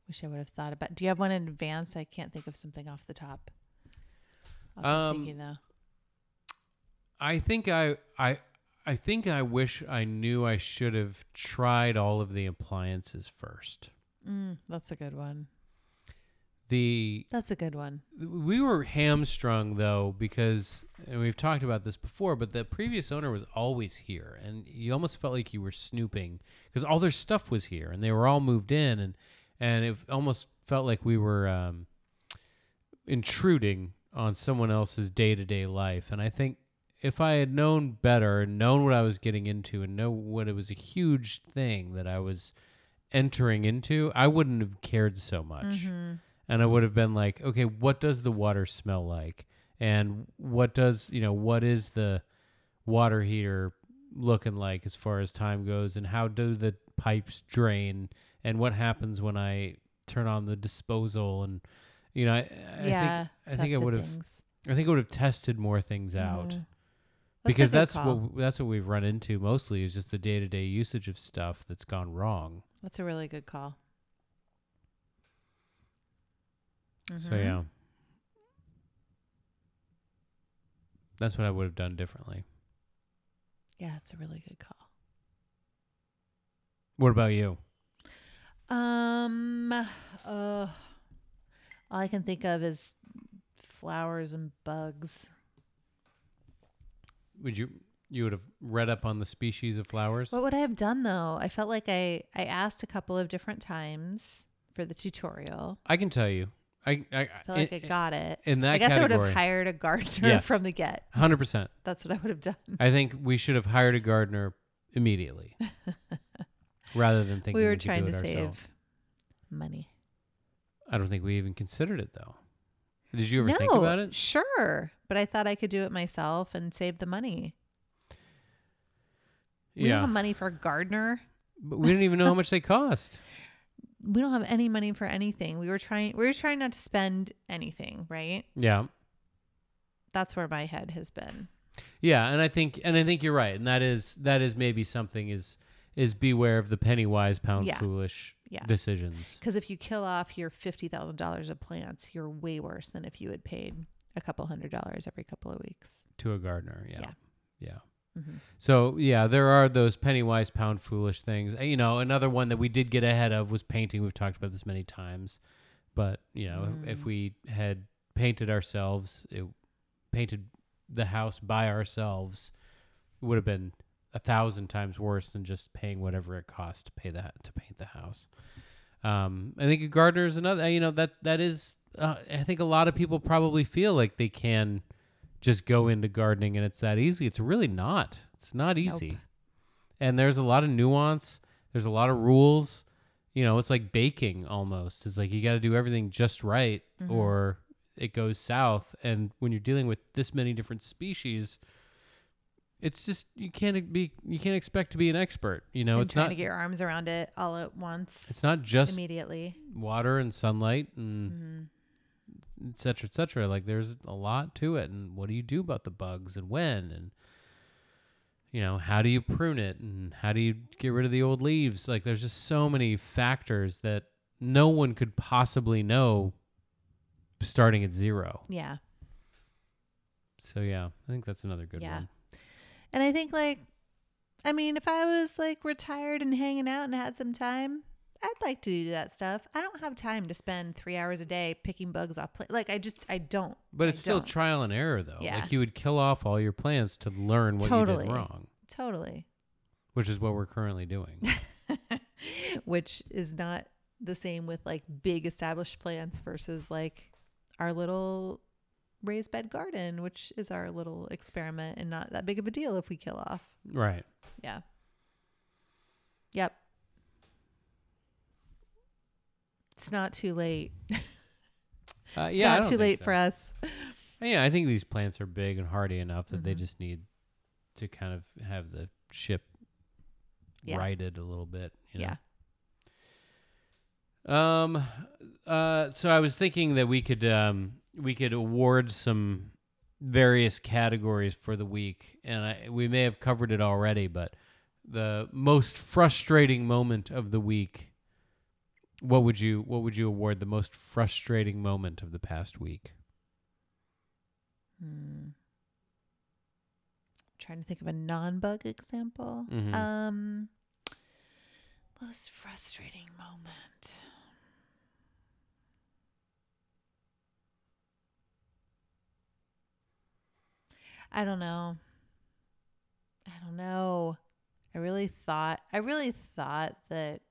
Speaker 2: Wish I would have thought about. Do you have one in advance? I can't think of something off the top. I'll
Speaker 1: Um,
Speaker 2: thinking though.
Speaker 1: I think I I I think I wish I knew I should have tried all of the appliances first.
Speaker 2: Mm, that's a good one.
Speaker 1: The
Speaker 2: That's a good one.
Speaker 1: we were hamstrung though because and we've talked about this before but the previous owner was always here and you almost felt like you were snooping because all their stuff was here and they were all moved in and and it almost felt like we were um, intruding on someone else's day-to-day life and i think if i had known better and known what i was getting into and know what it was a huge thing that i was entering into i wouldn't have cared so much
Speaker 2: Mm-hmm.
Speaker 1: And I would have been like, okay, what does the water smell like? And what does, you know, what is the water heater looking like as far as time goes? And how do the pipes drain? And what happens when I turn on the disposal? And, you know, I, I
Speaker 2: yeah.
Speaker 1: think, I think I would have. I think I would have tested more things out.
Speaker 2: Mhm.
Speaker 1: because that's
Speaker 2: call.
Speaker 1: what that's what we've run into mostly is just the day to day usage of stuff that's gone wrong.
Speaker 2: That's a really good call.
Speaker 1: So
Speaker 2: Mhm.
Speaker 1: yeah, that's what I would have done differently.
Speaker 2: Yeah, it's a really good call.
Speaker 1: What about you?
Speaker 2: Um, uh, all I can think of is flowers and bugs.
Speaker 1: Would you you would have read up on the species of flowers?
Speaker 2: What would I have done though? I felt like I I asked a couple of different times for the tutorial.
Speaker 1: I can tell you. I I,
Speaker 2: I feel like I got it.
Speaker 1: in that
Speaker 2: I guess I would have hired a gardener
Speaker 1: Yes.
Speaker 2: from the get.
Speaker 1: hundred percent.
Speaker 2: That's what I would have done.
Speaker 1: I think we should have hired a gardener immediately, rather than thinking
Speaker 2: we were
Speaker 1: could
Speaker 2: trying to save
Speaker 1: ourselves.
Speaker 2: money.
Speaker 1: I don't think we even considered it though. Did you ever
Speaker 2: no,
Speaker 1: think about it?
Speaker 2: Sure, but I thought I could do it myself and save the money. We don't
Speaker 1: Yeah,
Speaker 2: have money for a gardener.
Speaker 1: but we didn't even know how much they cost.
Speaker 2: We don't have any money for anything. We were trying. We were trying not to spend anything. Right.
Speaker 1: Yeah,
Speaker 2: That's where my head has been.
Speaker 1: yeah, and I think and I think you're right, and that is that is maybe something is is beware of the penny wise pound
Speaker 2: Yeah.
Speaker 1: foolish
Speaker 2: Yeah.
Speaker 1: decisions.
Speaker 2: Because if you kill off your fifty thousand dollars of plants, you're way worse than if you had paid a couple hundred dollars every couple of weeks.
Speaker 1: to a gardener. Yeah.
Speaker 2: Yeah.
Speaker 1: Yeah.
Speaker 2: Mm-hmm.
Speaker 1: So, yeah, there are those penny wise, pound foolish things. Uh, You know, another one that we did get ahead of was painting. We've talked about this many times. But, you know, if, if
Speaker 2: Mm.
Speaker 1: we had painted ourselves, it, painted the house by ourselves, it would have been a thousand times worse than just paying whatever it costs to pay that to paint the house. Um, I think a gardener is another. You know that that is. Uh, I think a lot of people probably feel like they can just go into gardening and it's that easy. It's really not. It's not easy.
Speaker 2: Nope.
Speaker 1: And there's a lot of nuance. There's a lot of rules. You know, it's like baking almost. It's like you got to do everything just right
Speaker 2: Mhm.
Speaker 1: or it goes south. And when you're dealing with this many different species, it's just you can't be you can't expect to be an expert. You know,
Speaker 2: and
Speaker 1: it's
Speaker 2: trying
Speaker 1: not
Speaker 2: to get your arms around it all at once,
Speaker 1: it's not just
Speaker 2: immediately.
Speaker 1: water and sunlight and
Speaker 2: hmm
Speaker 1: et cetera, et cetera. Like there's a lot to it. And what do you do about the bugs and when? And, you know, how do you prune it? And how do you get rid of the old leaves? Like there's just so many factors that no one could possibly know starting at zero.
Speaker 2: Yeah.
Speaker 1: So, yeah, I think that's another good
Speaker 2: Yeah.
Speaker 1: one.
Speaker 2: And I think like I mean, if I was like retired and hanging out and had some time, I'd like to do that stuff. I don't have time to spend three hours a day picking bugs off. Pla- like I just I don't.
Speaker 1: But
Speaker 2: I
Speaker 1: it's still
Speaker 2: don't.
Speaker 1: trial and error, though.
Speaker 2: Yeah.
Speaker 1: Like you would kill off all your plants to learn what you
Speaker 2: Totally.
Speaker 1: did wrong,
Speaker 2: totally.
Speaker 1: which is what we're currently doing.
Speaker 2: Which is not the same with like big established plants versus like our little raised bed garden, which is our little experiment and not that big of a deal if we kill off.
Speaker 1: right.
Speaker 2: Yeah. Yep. It's not too late.
Speaker 1: Uh,
Speaker 2: It's
Speaker 1: yeah,
Speaker 2: not too late
Speaker 1: so.
Speaker 2: for us.
Speaker 1: Yeah, I think these plants are big and hardy enough that they
Speaker 2: Mhm.
Speaker 1: just need to kind of have the ship
Speaker 2: Yeah.
Speaker 1: righted a little bit. You
Speaker 2: Yeah.
Speaker 1: Um. Uh. So I was thinking that we could um we could award some various categories for the week, and I we may have covered it already, but the most frustrating moment of the week. What would you What would you award the most frustrating moment of the past week?
Speaker 2: Hmm. Trying to think of a non-bug example.
Speaker 1: Mhm.
Speaker 2: Um, most frustrating moment. I don't know. I don't know. I really thought I really thought that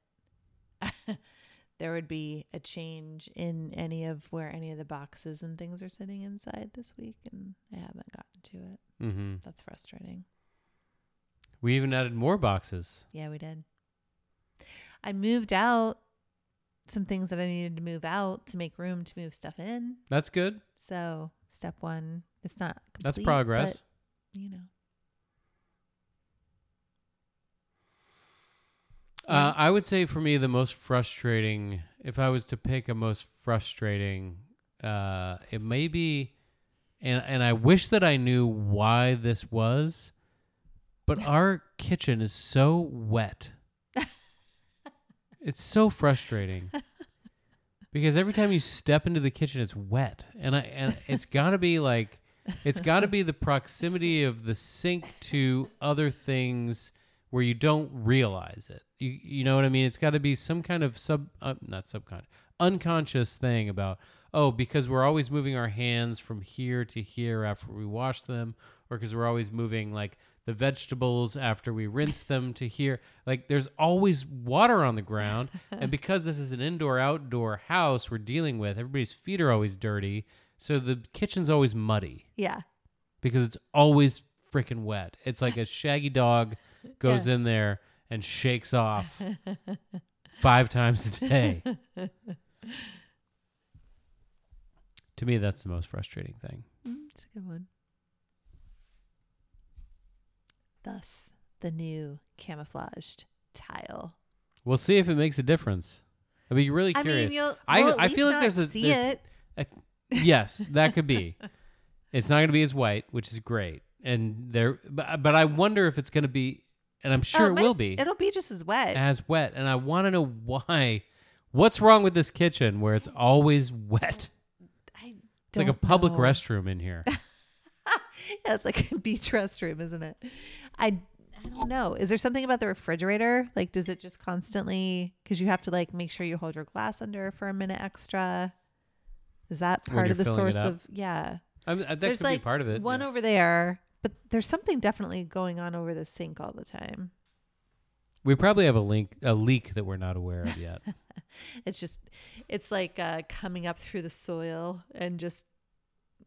Speaker 2: there would be a change in any of where any of the boxes and things are sitting inside this week and I haven't gotten to it.
Speaker 1: Mm-hmm.
Speaker 2: That's frustrating.
Speaker 1: We even added more boxes.
Speaker 2: Yeah, we did. I moved out some things that I needed to move out to make room to move stuff in.
Speaker 1: That's good.
Speaker 2: So, step 1, it's not complete,
Speaker 1: That's progress.
Speaker 2: but, you know.
Speaker 1: Uh, I would say for me, the most frustrating, if I was to pick a most frustrating, uh, it may be and and I wish that I knew why this was, but our kitchen is so wet. it's so frustrating. Because every time you step into the kitchen it's wet. And I and it's got to be like it's got to be the proximity of the sink to other things where you don't realize it. You you know what I mean? It's got to be some kind of sub uh, not subconscious unconscious thing about oh because we're always moving our hands from here to here after we wash them or because we're always moving like the vegetables after we rinse them to here like there's always water on the ground and because this is an indoor outdoor house we're dealing with everybody's feet are always dirty so the kitchen's always muddy
Speaker 2: Yeah.
Speaker 1: because it's always freaking wet. It's like a shaggy dog goes in there and shakes off five times a day. To me that's the most frustrating thing.
Speaker 2: Mm, It's a good one. Thus, the new camouflaged tile.
Speaker 1: we'll see if it makes a difference. I'd be really
Speaker 2: I
Speaker 1: curious.
Speaker 2: mean,
Speaker 1: I-
Speaker 2: we'll
Speaker 1: I feel like there's a-
Speaker 2: see
Speaker 1: there's-
Speaker 2: it.
Speaker 1: yes that could be. It's not going to be as white which is great and there but, but i wonder if it's going to be and i'm sure
Speaker 2: Oh,
Speaker 1: it,
Speaker 2: might-
Speaker 1: will be
Speaker 2: It'll be just as wet.
Speaker 1: as wet and i want to know why what's wrong with this kitchen where it's always wet
Speaker 2: I
Speaker 1: it's like a public
Speaker 2: know.
Speaker 1: restroom in here
Speaker 2: Yeah, it's like a beach restroom, isn't it? I I don't know. Is there something about the refrigerator? Like, does it just constantly? Because you have to like make sure you hold your glass under for a minute extra. Is that part of the source of? Yeah.
Speaker 1: I mean, that
Speaker 2: there's
Speaker 1: could
Speaker 2: like
Speaker 1: be part of it
Speaker 2: one
Speaker 1: yeah.
Speaker 2: over there, but there's something definitely going on over the sink all the time.
Speaker 1: we probably have a link a leak that we're not aware of yet
Speaker 2: It's just, it's like uh, coming up through the soil and just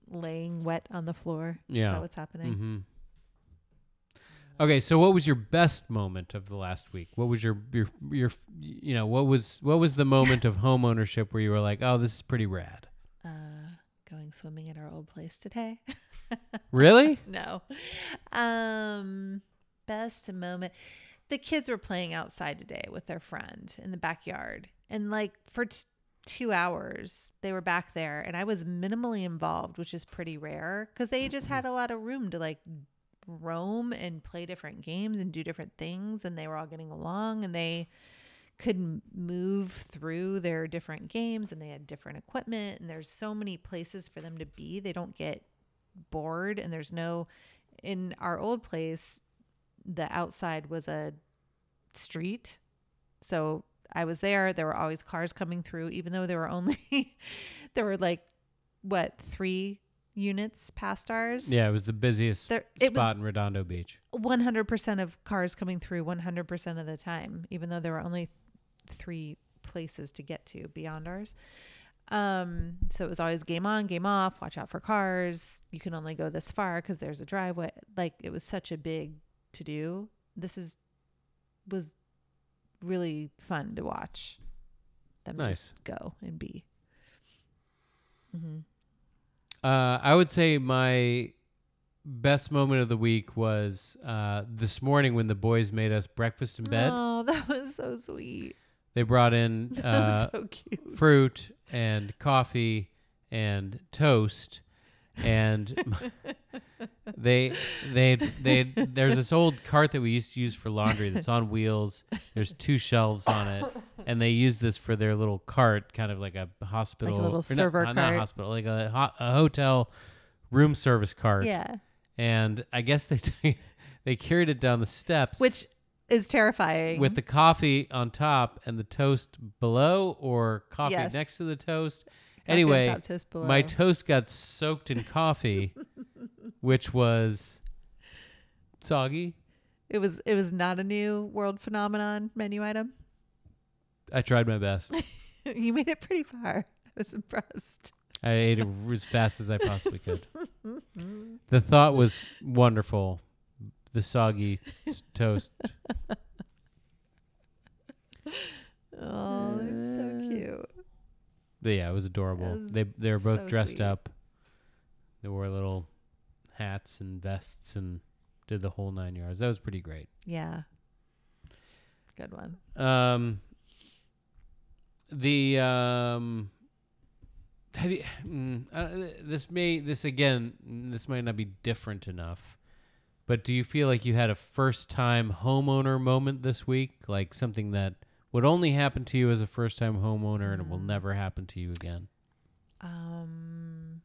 Speaker 2: laying wet on the floor. Is
Speaker 1: Yeah.
Speaker 2: that what's happening?
Speaker 1: Mm-hmm. Okay, so what was your best moment of the last week? What was your your your you know what was what was the moment of home ownership where you were like, oh, this is pretty rad?
Speaker 2: Uh, going swimming at our old place today.
Speaker 1: Really?
Speaker 2: no. Um, best moment. The kids were playing outside today with their friend in the backyard, and like for t- two hours they were back there, and I was minimally involved, which is pretty rare because they just had a lot of room to like roam and play different games and do different things, and they were all getting along, and they could move through their different games and they had different equipment and there's so many places for them to be they don't get bored and there's no in our old place the outside was a street. So i was there there were always cars coming through even though there were only there were like what three units past ours?
Speaker 1: Yeah, it was the busiest
Speaker 2: There-
Speaker 1: spot in Redondo Beach.
Speaker 2: 100% of cars coming through 100% of the time even though there were only three places to get to beyond ours um so it was always game on game off watch out for cars. You can only go this far because there's a driveway. Like it was such a big to do. This is was really fun to watch them
Speaker 1: Nice.
Speaker 2: just go and be. Hmm
Speaker 1: Uh, I would say my best moment of the week was uh, this morning when the boys made us breakfast in bed.
Speaker 2: oh that was so sweet
Speaker 1: They brought in uh,
Speaker 2: so
Speaker 1: fruit and coffee and toast and they they they there's this old cart that we used to use for laundry that's on wheels. There's two shelves on it. And they use this for their little cart kind of like a hospital
Speaker 2: little
Speaker 1: or not-
Speaker 2: server cart,
Speaker 1: not,
Speaker 2: cart.
Speaker 1: hospital like a, ho- a hotel room service cart.
Speaker 2: Yeah.
Speaker 1: And i guess they they carried it down the steps.
Speaker 2: Which is terrifying
Speaker 1: with the coffee on top and the toast below or coffee
Speaker 2: Yes.
Speaker 1: next to the toast.
Speaker 2: On
Speaker 1: anyway,
Speaker 2: top, toast below.
Speaker 1: my toast got soaked in coffee, which was soggy.
Speaker 2: it was it was not a new world phenomenon menu item.
Speaker 1: I tried my best.
Speaker 2: you made it pretty far. I was impressed.
Speaker 1: I ate it as fast as I possibly could. The thought was wonderful. The soggy toast.
Speaker 2: Oh, they're so cute.
Speaker 1: But yeah, it was adorable. they they were both
Speaker 2: so
Speaker 1: dressed
Speaker 2: sweet.
Speaker 1: up. They wore little hats and vests and did the whole nine yards. That was pretty great.
Speaker 2: Yeah. Good one.
Speaker 1: Um, the um, have you? Mm, uh, this may this again. This might not be different enough. But do you feel like you had a first time homeowner moment this week? Like something that would only happen to you as a first time homeowner and it will
Speaker 2: Mm.
Speaker 1: never happen to you again?
Speaker 2: Um,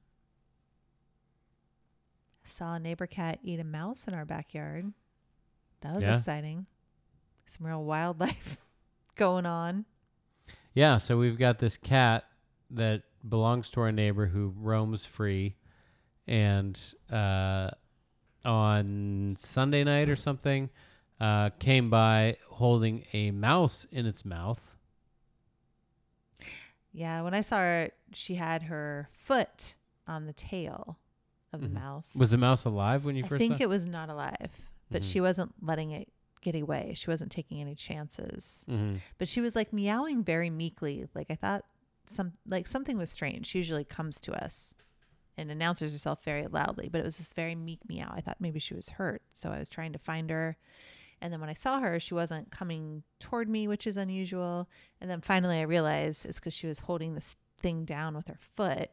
Speaker 2: saw a neighbor cat eat a mouse in our backyard. That was
Speaker 1: Yeah.
Speaker 2: exciting. Some real wildlife going on.
Speaker 1: Yeah, so we've got this cat that belongs to our neighbor who roams free. And uh, on Sunday night or something, uh, came by holding a mouse in its mouth.
Speaker 2: Yeah, when I saw her, she had her foot on the tail of the
Speaker 1: Mhm.
Speaker 2: mouse.
Speaker 1: Was the mouse alive when you
Speaker 2: I
Speaker 1: first
Speaker 2: think
Speaker 1: saw
Speaker 2: it was not alive, but
Speaker 1: Mhm.
Speaker 2: she wasn't letting it get away. She wasn't taking any chances.
Speaker 1: hmm
Speaker 2: But she was like meowing very meekly. Like I thought some like something was strange. She usually comes to us and announces herself very loudly, but it was this very meek meow. I thought maybe she was hurt, so I was trying to find her. And then when I saw her, she wasn't coming toward me, which is unusual. And then finally, I realized it's because she was holding this thing down with her foot,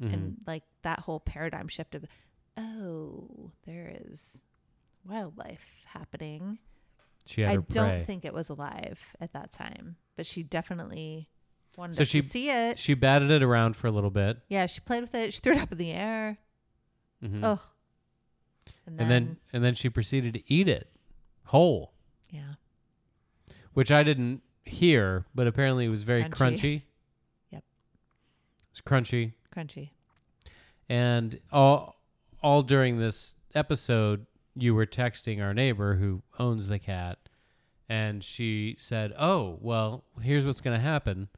Speaker 1: hmm
Speaker 2: and like that whole paradigm shift of, oh, there is wildlife happening.
Speaker 1: She had
Speaker 2: I don't
Speaker 1: prey.
Speaker 2: think it was alive at that time, but she definitely wanted
Speaker 1: So she-
Speaker 2: to see it.
Speaker 1: she batted it around for a little bit.
Speaker 2: yeah, she played with it. She threw it up in the air.
Speaker 1: hmm
Speaker 2: Oh, and then,
Speaker 1: and then and then she proceeded to eat it whole,
Speaker 2: yeah,
Speaker 1: which I didn't hear, but apparently it was very
Speaker 2: crunchy.
Speaker 1: crunchy.
Speaker 2: Yep.
Speaker 1: It was crunchy.
Speaker 2: crunchy.
Speaker 1: And all all during this episode, you were texting our neighbor who owns the cat, and she said, "Oh, well, here's what's going to happen.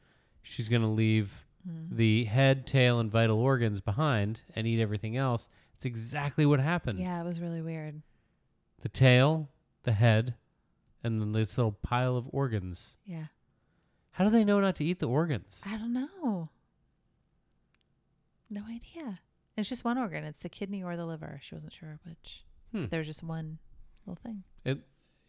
Speaker 1: She's going to leave
Speaker 2: Mm.
Speaker 1: the head, tail, and vital organs behind and eat everything else." It's exactly what happened.
Speaker 2: Yeah, it was really weird.
Speaker 1: The tail, the head, and then this little pile of organs.
Speaker 2: Yeah,
Speaker 1: How do they know not to eat the organs?
Speaker 2: I don't know. No idea. It's just one organ. It's the kidney or the liver. She wasn't sure which.
Speaker 1: Hmm.
Speaker 2: But there was just one little thing.
Speaker 1: It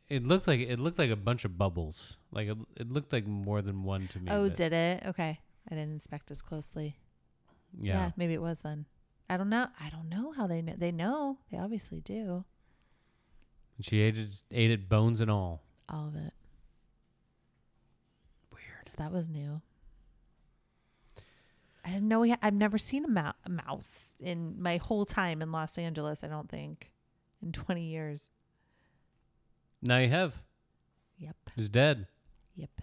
Speaker 1: it looked like it looked like a bunch of bubbles. Like it, it looked like more than one to me.
Speaker 2: oh,
Speaker 1: but-
Speaker 2: did it? Okay, I didn't inspect as closely.
Speaker 1: yeah.
Speaker 2: yeah, maybe it was then. I don't know. I don't know how they know. They know. They obviously do.
Speaker 1: And she ate it, ate it bones and all.
Speaker 2: All of it.
Speaker 1: Weird.
Speaker 2: So that was new. I didn't know we. Ha- I've never seen a, mou- a mouse in my whole time in Los Angeles. I don't think in twenty years.
Speaker 1: Now you have.
Speaker 2: Yep.
Speaker 1: He's dead.
Speaker 2: Yep.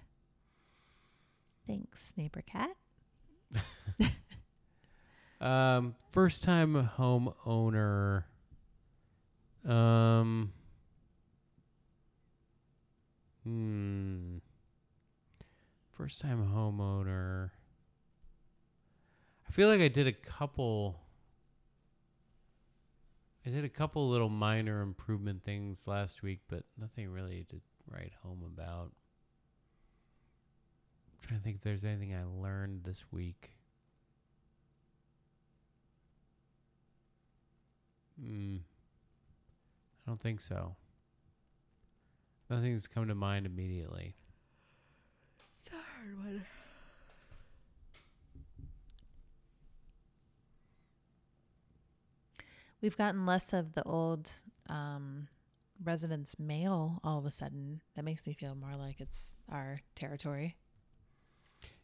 Speaker 2: Thanks, neighbor cat.
Speaker 1: Um, first time homeowner. Um. Hmm. First time homeowner. I feel like I did a couple. I did a couple little minor improvement things last week, but nothing really to write home about. I'm trying to think if there's anything I learned this week. Mm, I don't think so. Nothing's come to mind immediately.
Speaker 2: It's a hard one. We've gotten less of the old um, residents' mail all of a sudden. That makes me feel more like it's our territory.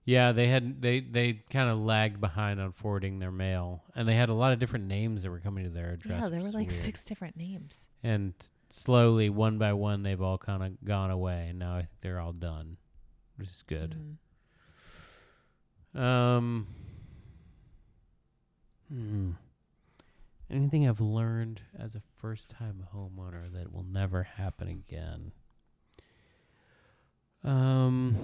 Speaker 1: Yeah, they had they they kind of lagged behind on forwarding their mail, and they had a lot of different names that were coming to their address.
Speaker 2: yeah, there were like
Speaker 1: weird.
Speaker 2: six different names.
Speaker 1: and slowly, one by one, they've all kind of gone away, and now I think they're all done, which is good.
Speaker 2: Mhm.
Speaker 1: Um. Hmm. Anything I've learned as a first time homeowner that will never happen again? Um.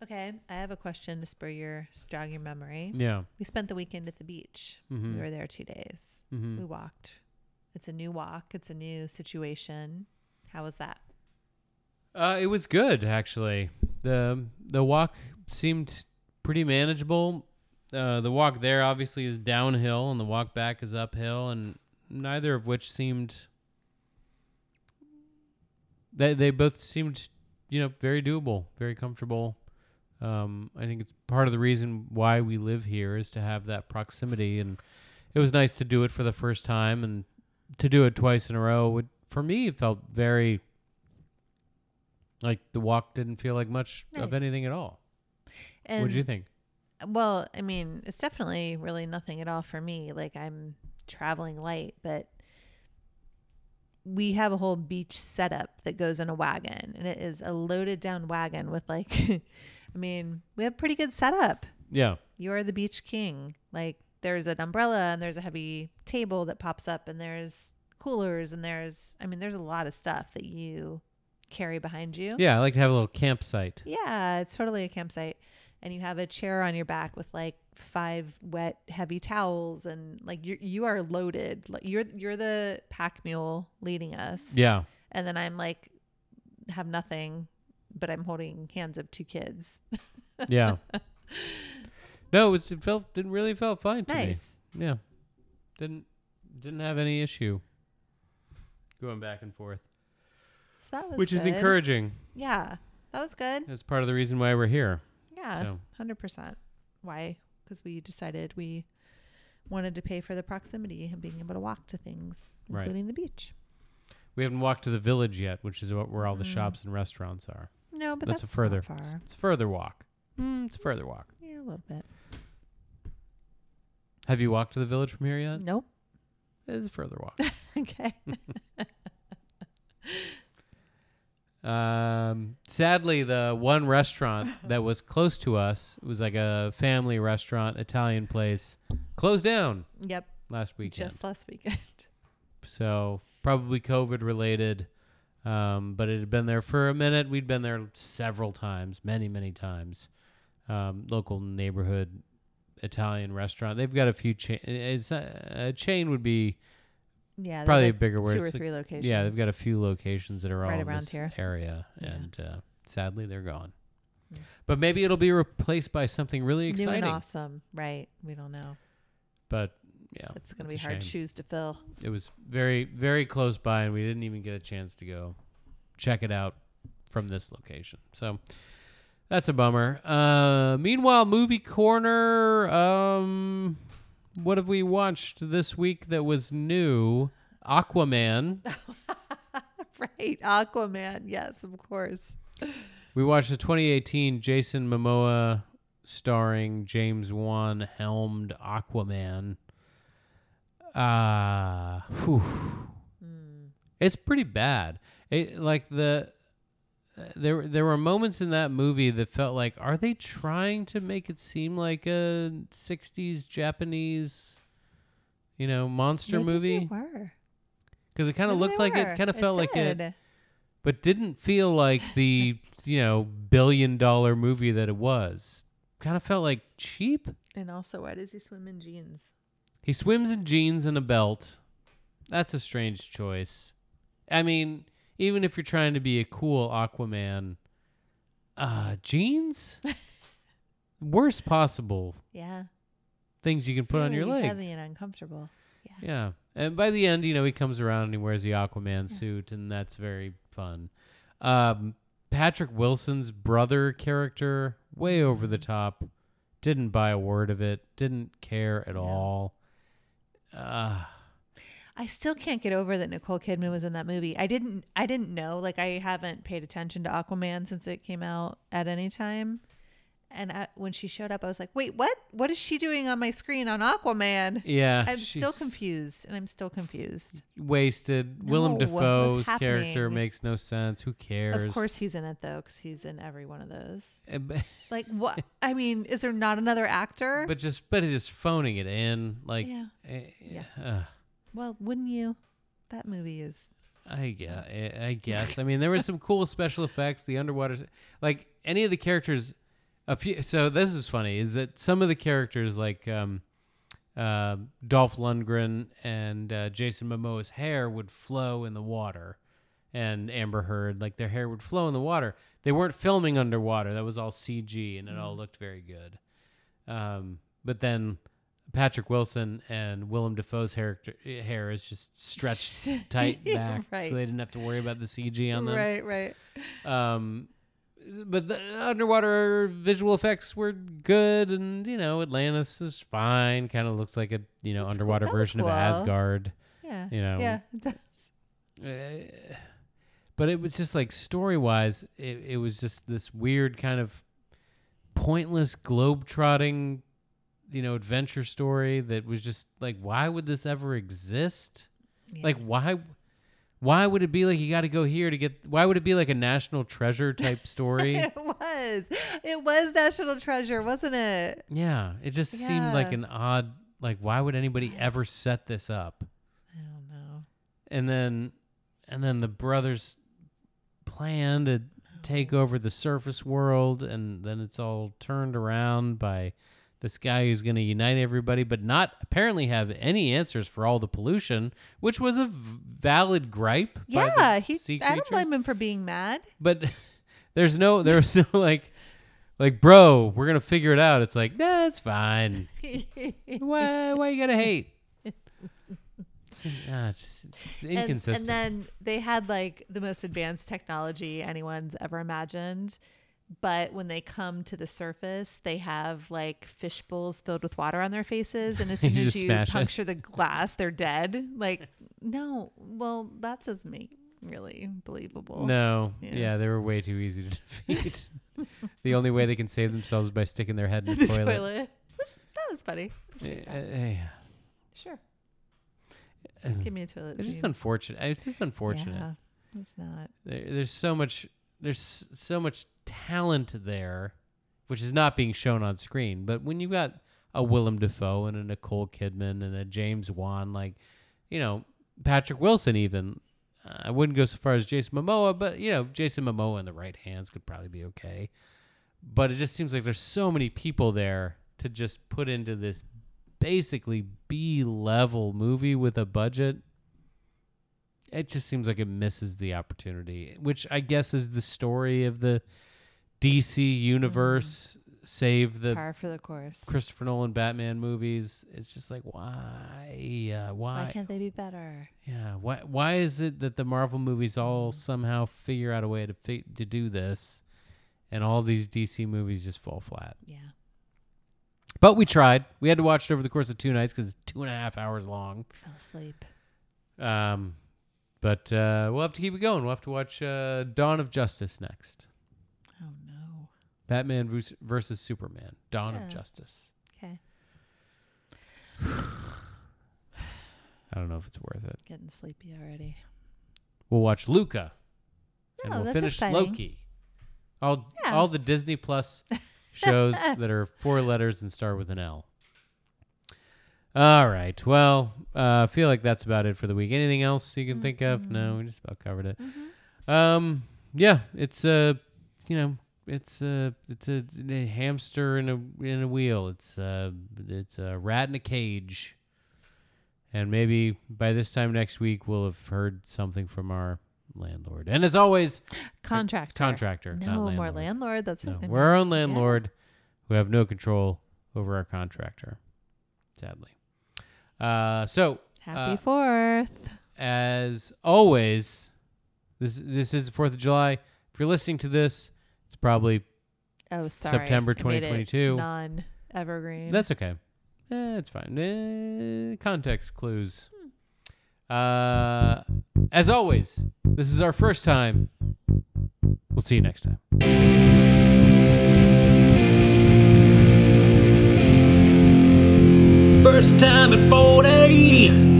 Speaker 2: Okay, I have a question to spur your jog your memory.
Speaker 1: Yeah.
Speaker 2: We spent the weekend at the beach.
Speaker 1: Mm-hmm.
Speaker 2: We were there two days.
Speaker 1: mm-hmm.
Speaker 2: We walked. It's a new walk. It's a new situation. How was that?
Speaker 1: Uh, it was good actually. the The walk seemed pretty manageable. Uh, the walk there obviously is downhill, and the walk back is uphill, and neither of which seemed. They they both seemed, you know, very doable, very comfortable. Um, I think it's part of the reason why we live here is to have that proximity, and it was nice to do it for the first time, and to do it twice in a row. Would for me, it felt very like the walk didn't feel like much of anything at all.
Speaker 2: And
Speaker 1: what did you think?
Speaker 2: Well, I mean, it's definitely really nothing at all for me. Like I'm traveling light, but we have a whole beach setup that goes in a wagon, and it is a loaded down wagon with like, I mean, we have pretty good setup.
Speaker 1: Yeah,
Speaker 2: You are the beach king. Like there's an umbrella and there's a heavy table that pops up, and there's coolers, and there's, I mean, there's a lot of stuff that you carry behind you.
Speaker 1: yeah. I like to have a little campsite.
Speaker 2: Yeah, it's totally a campsite. And you have a chair on your back with like five wet, heavy towels, and like you you are loaded. Like you're you're the pack mule leading us.
Speaker 1: Yeah,
Speaker 2: And then I'm like have nothing, but I'm holding hands of two kids.
Speaker 1: yeah. no, it, was, it felt didn't really felt fine to
Speaker 2: nice.
Speaker 1: me. Yeah, didn't didn't have any issue going back and forth,
Speaker 2: So that was
Speaker 1: which is
Speaker 2: good.
Speaker 1: encouraging.
Speaker 2: Yeah, that was good.
Speaker 1: That's part of the reason why we're here.
Speaker 2: Yeah,
Speaker 1: So
Speaker 2: hundred percent. Why? Because we decided we wanted to pay for the proximity and being able to walk to things,
Speaker 1: Right.
Speaker 2: including the beach.
Speaker 1: we haven't walked to the village yet, which is what, where all the
Speaker 2: Mm.
Speaker 1: shops and restaurants are.
Speaker 2: No, but
Speaker 1: that's,
Speaker 2: that's,
Speaker 1: a further.
Speaker 2: not
Speaker 1: It's, it's a further walk. Mm, it's a further walk.
Speaker 2: Little bit.
Speaker 1: Have you walked to the village from here yet?
Speaker 2: Nope.
Speaker 1: It's a further walk.
Speaker 2: okay.
Speaker 1: Um, sadly, the one restaurant that was close to us it was like a family restaurant, Italian place, closed down
Speaker 2: Yep.
Speaker 1: last weekend.
Speaker 2: Just last weekend.
Speaker 1: so probably COVID related. Um, but it had been there for a minute. We'd been there several times, many, many times. Um, local neighborhood Italian restaurant. They've got a few chain. It's not, a chain would be
Speaker 2: Yeah.
Speaker 1: Probably
Speaker 2: have
Speaker 1: a bigger word.
Speaker 2: Two or
Speaker 1: It's like-
Speaker 2: three locations.
Speaker 1: yeah. They've got a few locations that are all
Speaker 2: Right
Speaker 1: in
Speaker 2: around
Speaker 1: this
Speaker 2: here.
Speaker 1: area,
Speaker 2: Yeah.
Speaker 1: and uh, sadly they're gone.
Speaker 2: Yeah.
Speaker 1: But maybe it'll be replaced by something really
Speaker 2: new
Speaker 1: exciting.
Speaker 2: and awesome. Right. We don't know.
Speaker 1: But yeah,
Speaker 2: It's going to
Speaker 1: it's
Speaker 2: be hard
Speaker 1: shame.
Speaker 2: shoes to fill.
Speaker 1: it was very very close by and we didn't even get a chance to go check it out from this location so that's a bummer uh meanwhile movie corner um what have we watched this week that was new aquaman
Speaker 2: right. Aquaman. Yes, of course.
Speaker 1: we watched the 2018 jason momoa starring james wan helmed aquaman uh whew.
Speaker 2: Mm.
Speaker 1: It's pretty bad. It, like the there there were moments in that movie that felt like are they trying to make it seem like a 60s Japanese you know monster
Speaker 2: Maybe they
Speaker 1: movie
Speaker 2: were.
Speaker 1: cuz it kind of looked like
Speaker 2: were.
Speaker 1: it kind of felt like it but didn't feel like the you know billion dollar movie that it was. Kind of felt like cheap.
Speaker 2: And also, why does he swim in jeans?
Speaker 1: He swims in jeans and a belt. That's a strange choice. I mean, even if you're trying to be a cool Aquaman, uh, jeans? Worst possible
Speaker 2: Yeah.
Speaker 1: things you can put on your leg.
Speaker 2: Heavy and uncomfortable. Yeah.
Speaker 1: Yeah. And by the end, you know, he comes around and he wears the Aquaman suit, and that's very fun. Um, Patrick Wilson's brother character, way over the top. Didn't buy a word of it. Didn't care at all. Uh,
Speaker 2: I still can't get over that Nicole Kidman was in that movie. I didn't I didn't know. Like I haven't paid attention to Aquaman since it came out at any time. And I, when she showed up, I was like, "Wait, what? What is she doing on my screen on Aquaman?"
Speaker 1: yeah.
Speaker 2: I'm still confused, and I'm still confused.
Speaker 1: Wasted. Willem
Speaker 2: No, what's
Speaker 1: Dafoe's character makes no sense. Who cares?
Speaker 2: Of course, he's in it though, because he's in every one of those.
Speaker 1: Uh,
Speaker 2: Like, what? I mean, is there not another actor?
Speaker 1: But just, but it's just phoning it in. Like,
Speaker 2: yeah.
Speaker 1: eh,
Speaker 2: Yeah.
Speaker 1: uh,
Speaker 2: Well, wouldn't you? That movie is.
Speaker 1: I guess. I guess. I mean, there were some cool special effects. The underwater, like any of the characters. A few. So this is funny. Is that some of the characters, like um, uh, Dolph Lundgren and uh, Jason Momoa's hair, would flow in the water, and Amber Heard, like their hair would flow in the water. They weren't filming underwater. That was all CG, and it all
Speaker 2: Mm.
Speaker 1: looked very good. Um, but then Patrick Wilson and Willem Dafoe's hair hair is just stretched tight back,
Speaker 2: Right.
Speaker 1: so they didn't have to worry about the CG on them.
Speaker 2: Right, right.
Speaker 1: Um, but the underwater visual effects were good, and you know Atlantis is fine. Kind of looks like a you know
Speaker 2: cool.
Speaker 1: underwater
Speaker 2: was
Speaker 1: version
Speaker 2: cool.
Speaker 1: of Asgard.
Speaker 2: Yeah.
Speaker 1: You know,
Speaker 2: Yeah, it does.
Speaker 1: uh, but it was just like story wise, it, it was just this weird kind of pointless globe trotting, you know, adventure story that was just like, why would this ever exist? Like, why? Why would it be like you got to go here to get? Why would it be like a national treasure type story?
Speaker 2: it was. It was National Treasure, wasn't it?
Speaker 1: yeah, it just seemed like an odd. Like, why would anybody ever set this up?
Speaker 2: I don't know.
Speaker 1: and then and then the brothers plan to oh. take over the surface world and then it's all turned around by this guy who's going to unite everybody but not apparently have any answers for all the pollution which was a v- valid gripe
Speaker 2: Yeah, he. I don't blame him for being mad.
Speaker 1: but there's no there's no like like bro we're going to figure it out it's like nah it's fine why why you got to hate It's, ah, it's just
Speaker 2: And-
Speaker 1: inconsistent
Speaker 2: And, then they had like the most advanced technology anyone's ever imagined. But when they come to the surface, they have like fish bowls filled with water on their faces. And as soon
Speaker 1: You
Speaker 2: as you
Speaker 1: smash it.
Speaker 2: puncture the glass, they're dead. Like, no, well, that doesn't make really believable.
Speaker 1: No,
Speaker 2: Yeah.
Speaker 1: yeah. they were way too easy to defeat. the only way they can save themselves is by sticking their head in
Speaker 2: the
Speaker 1: the,
Speaker 2: toilet.
Speaker 1: toilet.
Speaker 2: Which, that was funny.
Speaker 1: Eh,
Speaker 2: Sure.
Speaker 1: eh.
Speaker 2: Give me a toilet
Speaker 1: It's just unfortunate. It's just unfortunate.
Speaker 2: Yeah, it's not.
Speaker 1: There, there's so much. There's so much talent there, which is not being shown on screen. But when you've got a Willem Dafoe and a Nicole Kidman and a James Wan, like you know Patrick Wilson, even uh, I wouldn't go so far as Jason Momoa, but you know Jason Momoa in the right hands could probably be okay. But it just seems like there's so many people there to just put into this basically B level movie with a budget it just seems like it misses the opportunity, which I guess is the story of the DC universe. Save the
Speaker 2: Par for the course.
Speaker 1: Christopher Nolan Batman movies. It's just like why, uh,
Speaker 2: Why
Speaker 1: why,
Speaker 2: can't they be better?
Speaker 1: yeah, why, why is it that the Marvel movies all somehow figure out a way to fi- to do this, and all these DC movies just fall flat?
Speaker 2: Yeah.
Speaker 1: But we tried. We had to watch it over the course of two nights because it's two and a half hours long.
Speaker 2: Fell asleep.
Speaker 1: Um, but uh, we'll have to keep it going. We'll have to watch uh, Dawn of Justice next.
Speaker 2: Oh no.
Speaker 1: Batman vers- versus Superman. Dawn
Speaker 2: Yeah.
Speaker 1: of Justice.
Speaker 2: Okay.
Speaker 1: I don't know if it's worth it.
Speaker 2: Getting sleepy already.
Speaker 1: We'll watch Luca, and
Speaker 2: Oh,
Speaker 1: we'll finish
Speaker 2: exciting.
Speaker 1: Loki. All
Speaker 2: Yeah.
Speaker 1: all the Disney Plus shows that are four letters and start with an L. All right. Well, uh, I feel like that's about it for the week. Anything else you can think of? No, we just about covered it.
Speaker 2: Mm-hmm.
Speaker 1: Um, yeah, it's a, you know, it's a, it's a, a hamster in a in a wheel. It's a, it's a rat in a cage. And maybe by this time next week, we'll have heard something from our landlord. And as always,
Speaker 2: Contractor.
Speaker 1: contractor,
Speaker 2: No more
Speaker 1: landlord.
Speaker 2: That's
Speaker 1: No, we're our own landlord who have no control over our contractor, sadly. Uh, so
Speaker 2: Happy
Speaker 1: uh,
Speaker 2: Fourth.
Speaker 1: as always, this this is the Fourth of July. If you're listening to this, it's probably
Speaker 2: Oh, sorry.
Speaker 1: September
Speaker 2: I made it
Speaker 1: 2022.
Speaker 2: Non evergreen.
Speaker 1: that's okay. Eh, it's fine. Eh, context clues.
Speaker 2: Hmm.
Speaker 1: Uh, as always, this is our first time. We'll see you next time.
Speaker 3: First time at 40.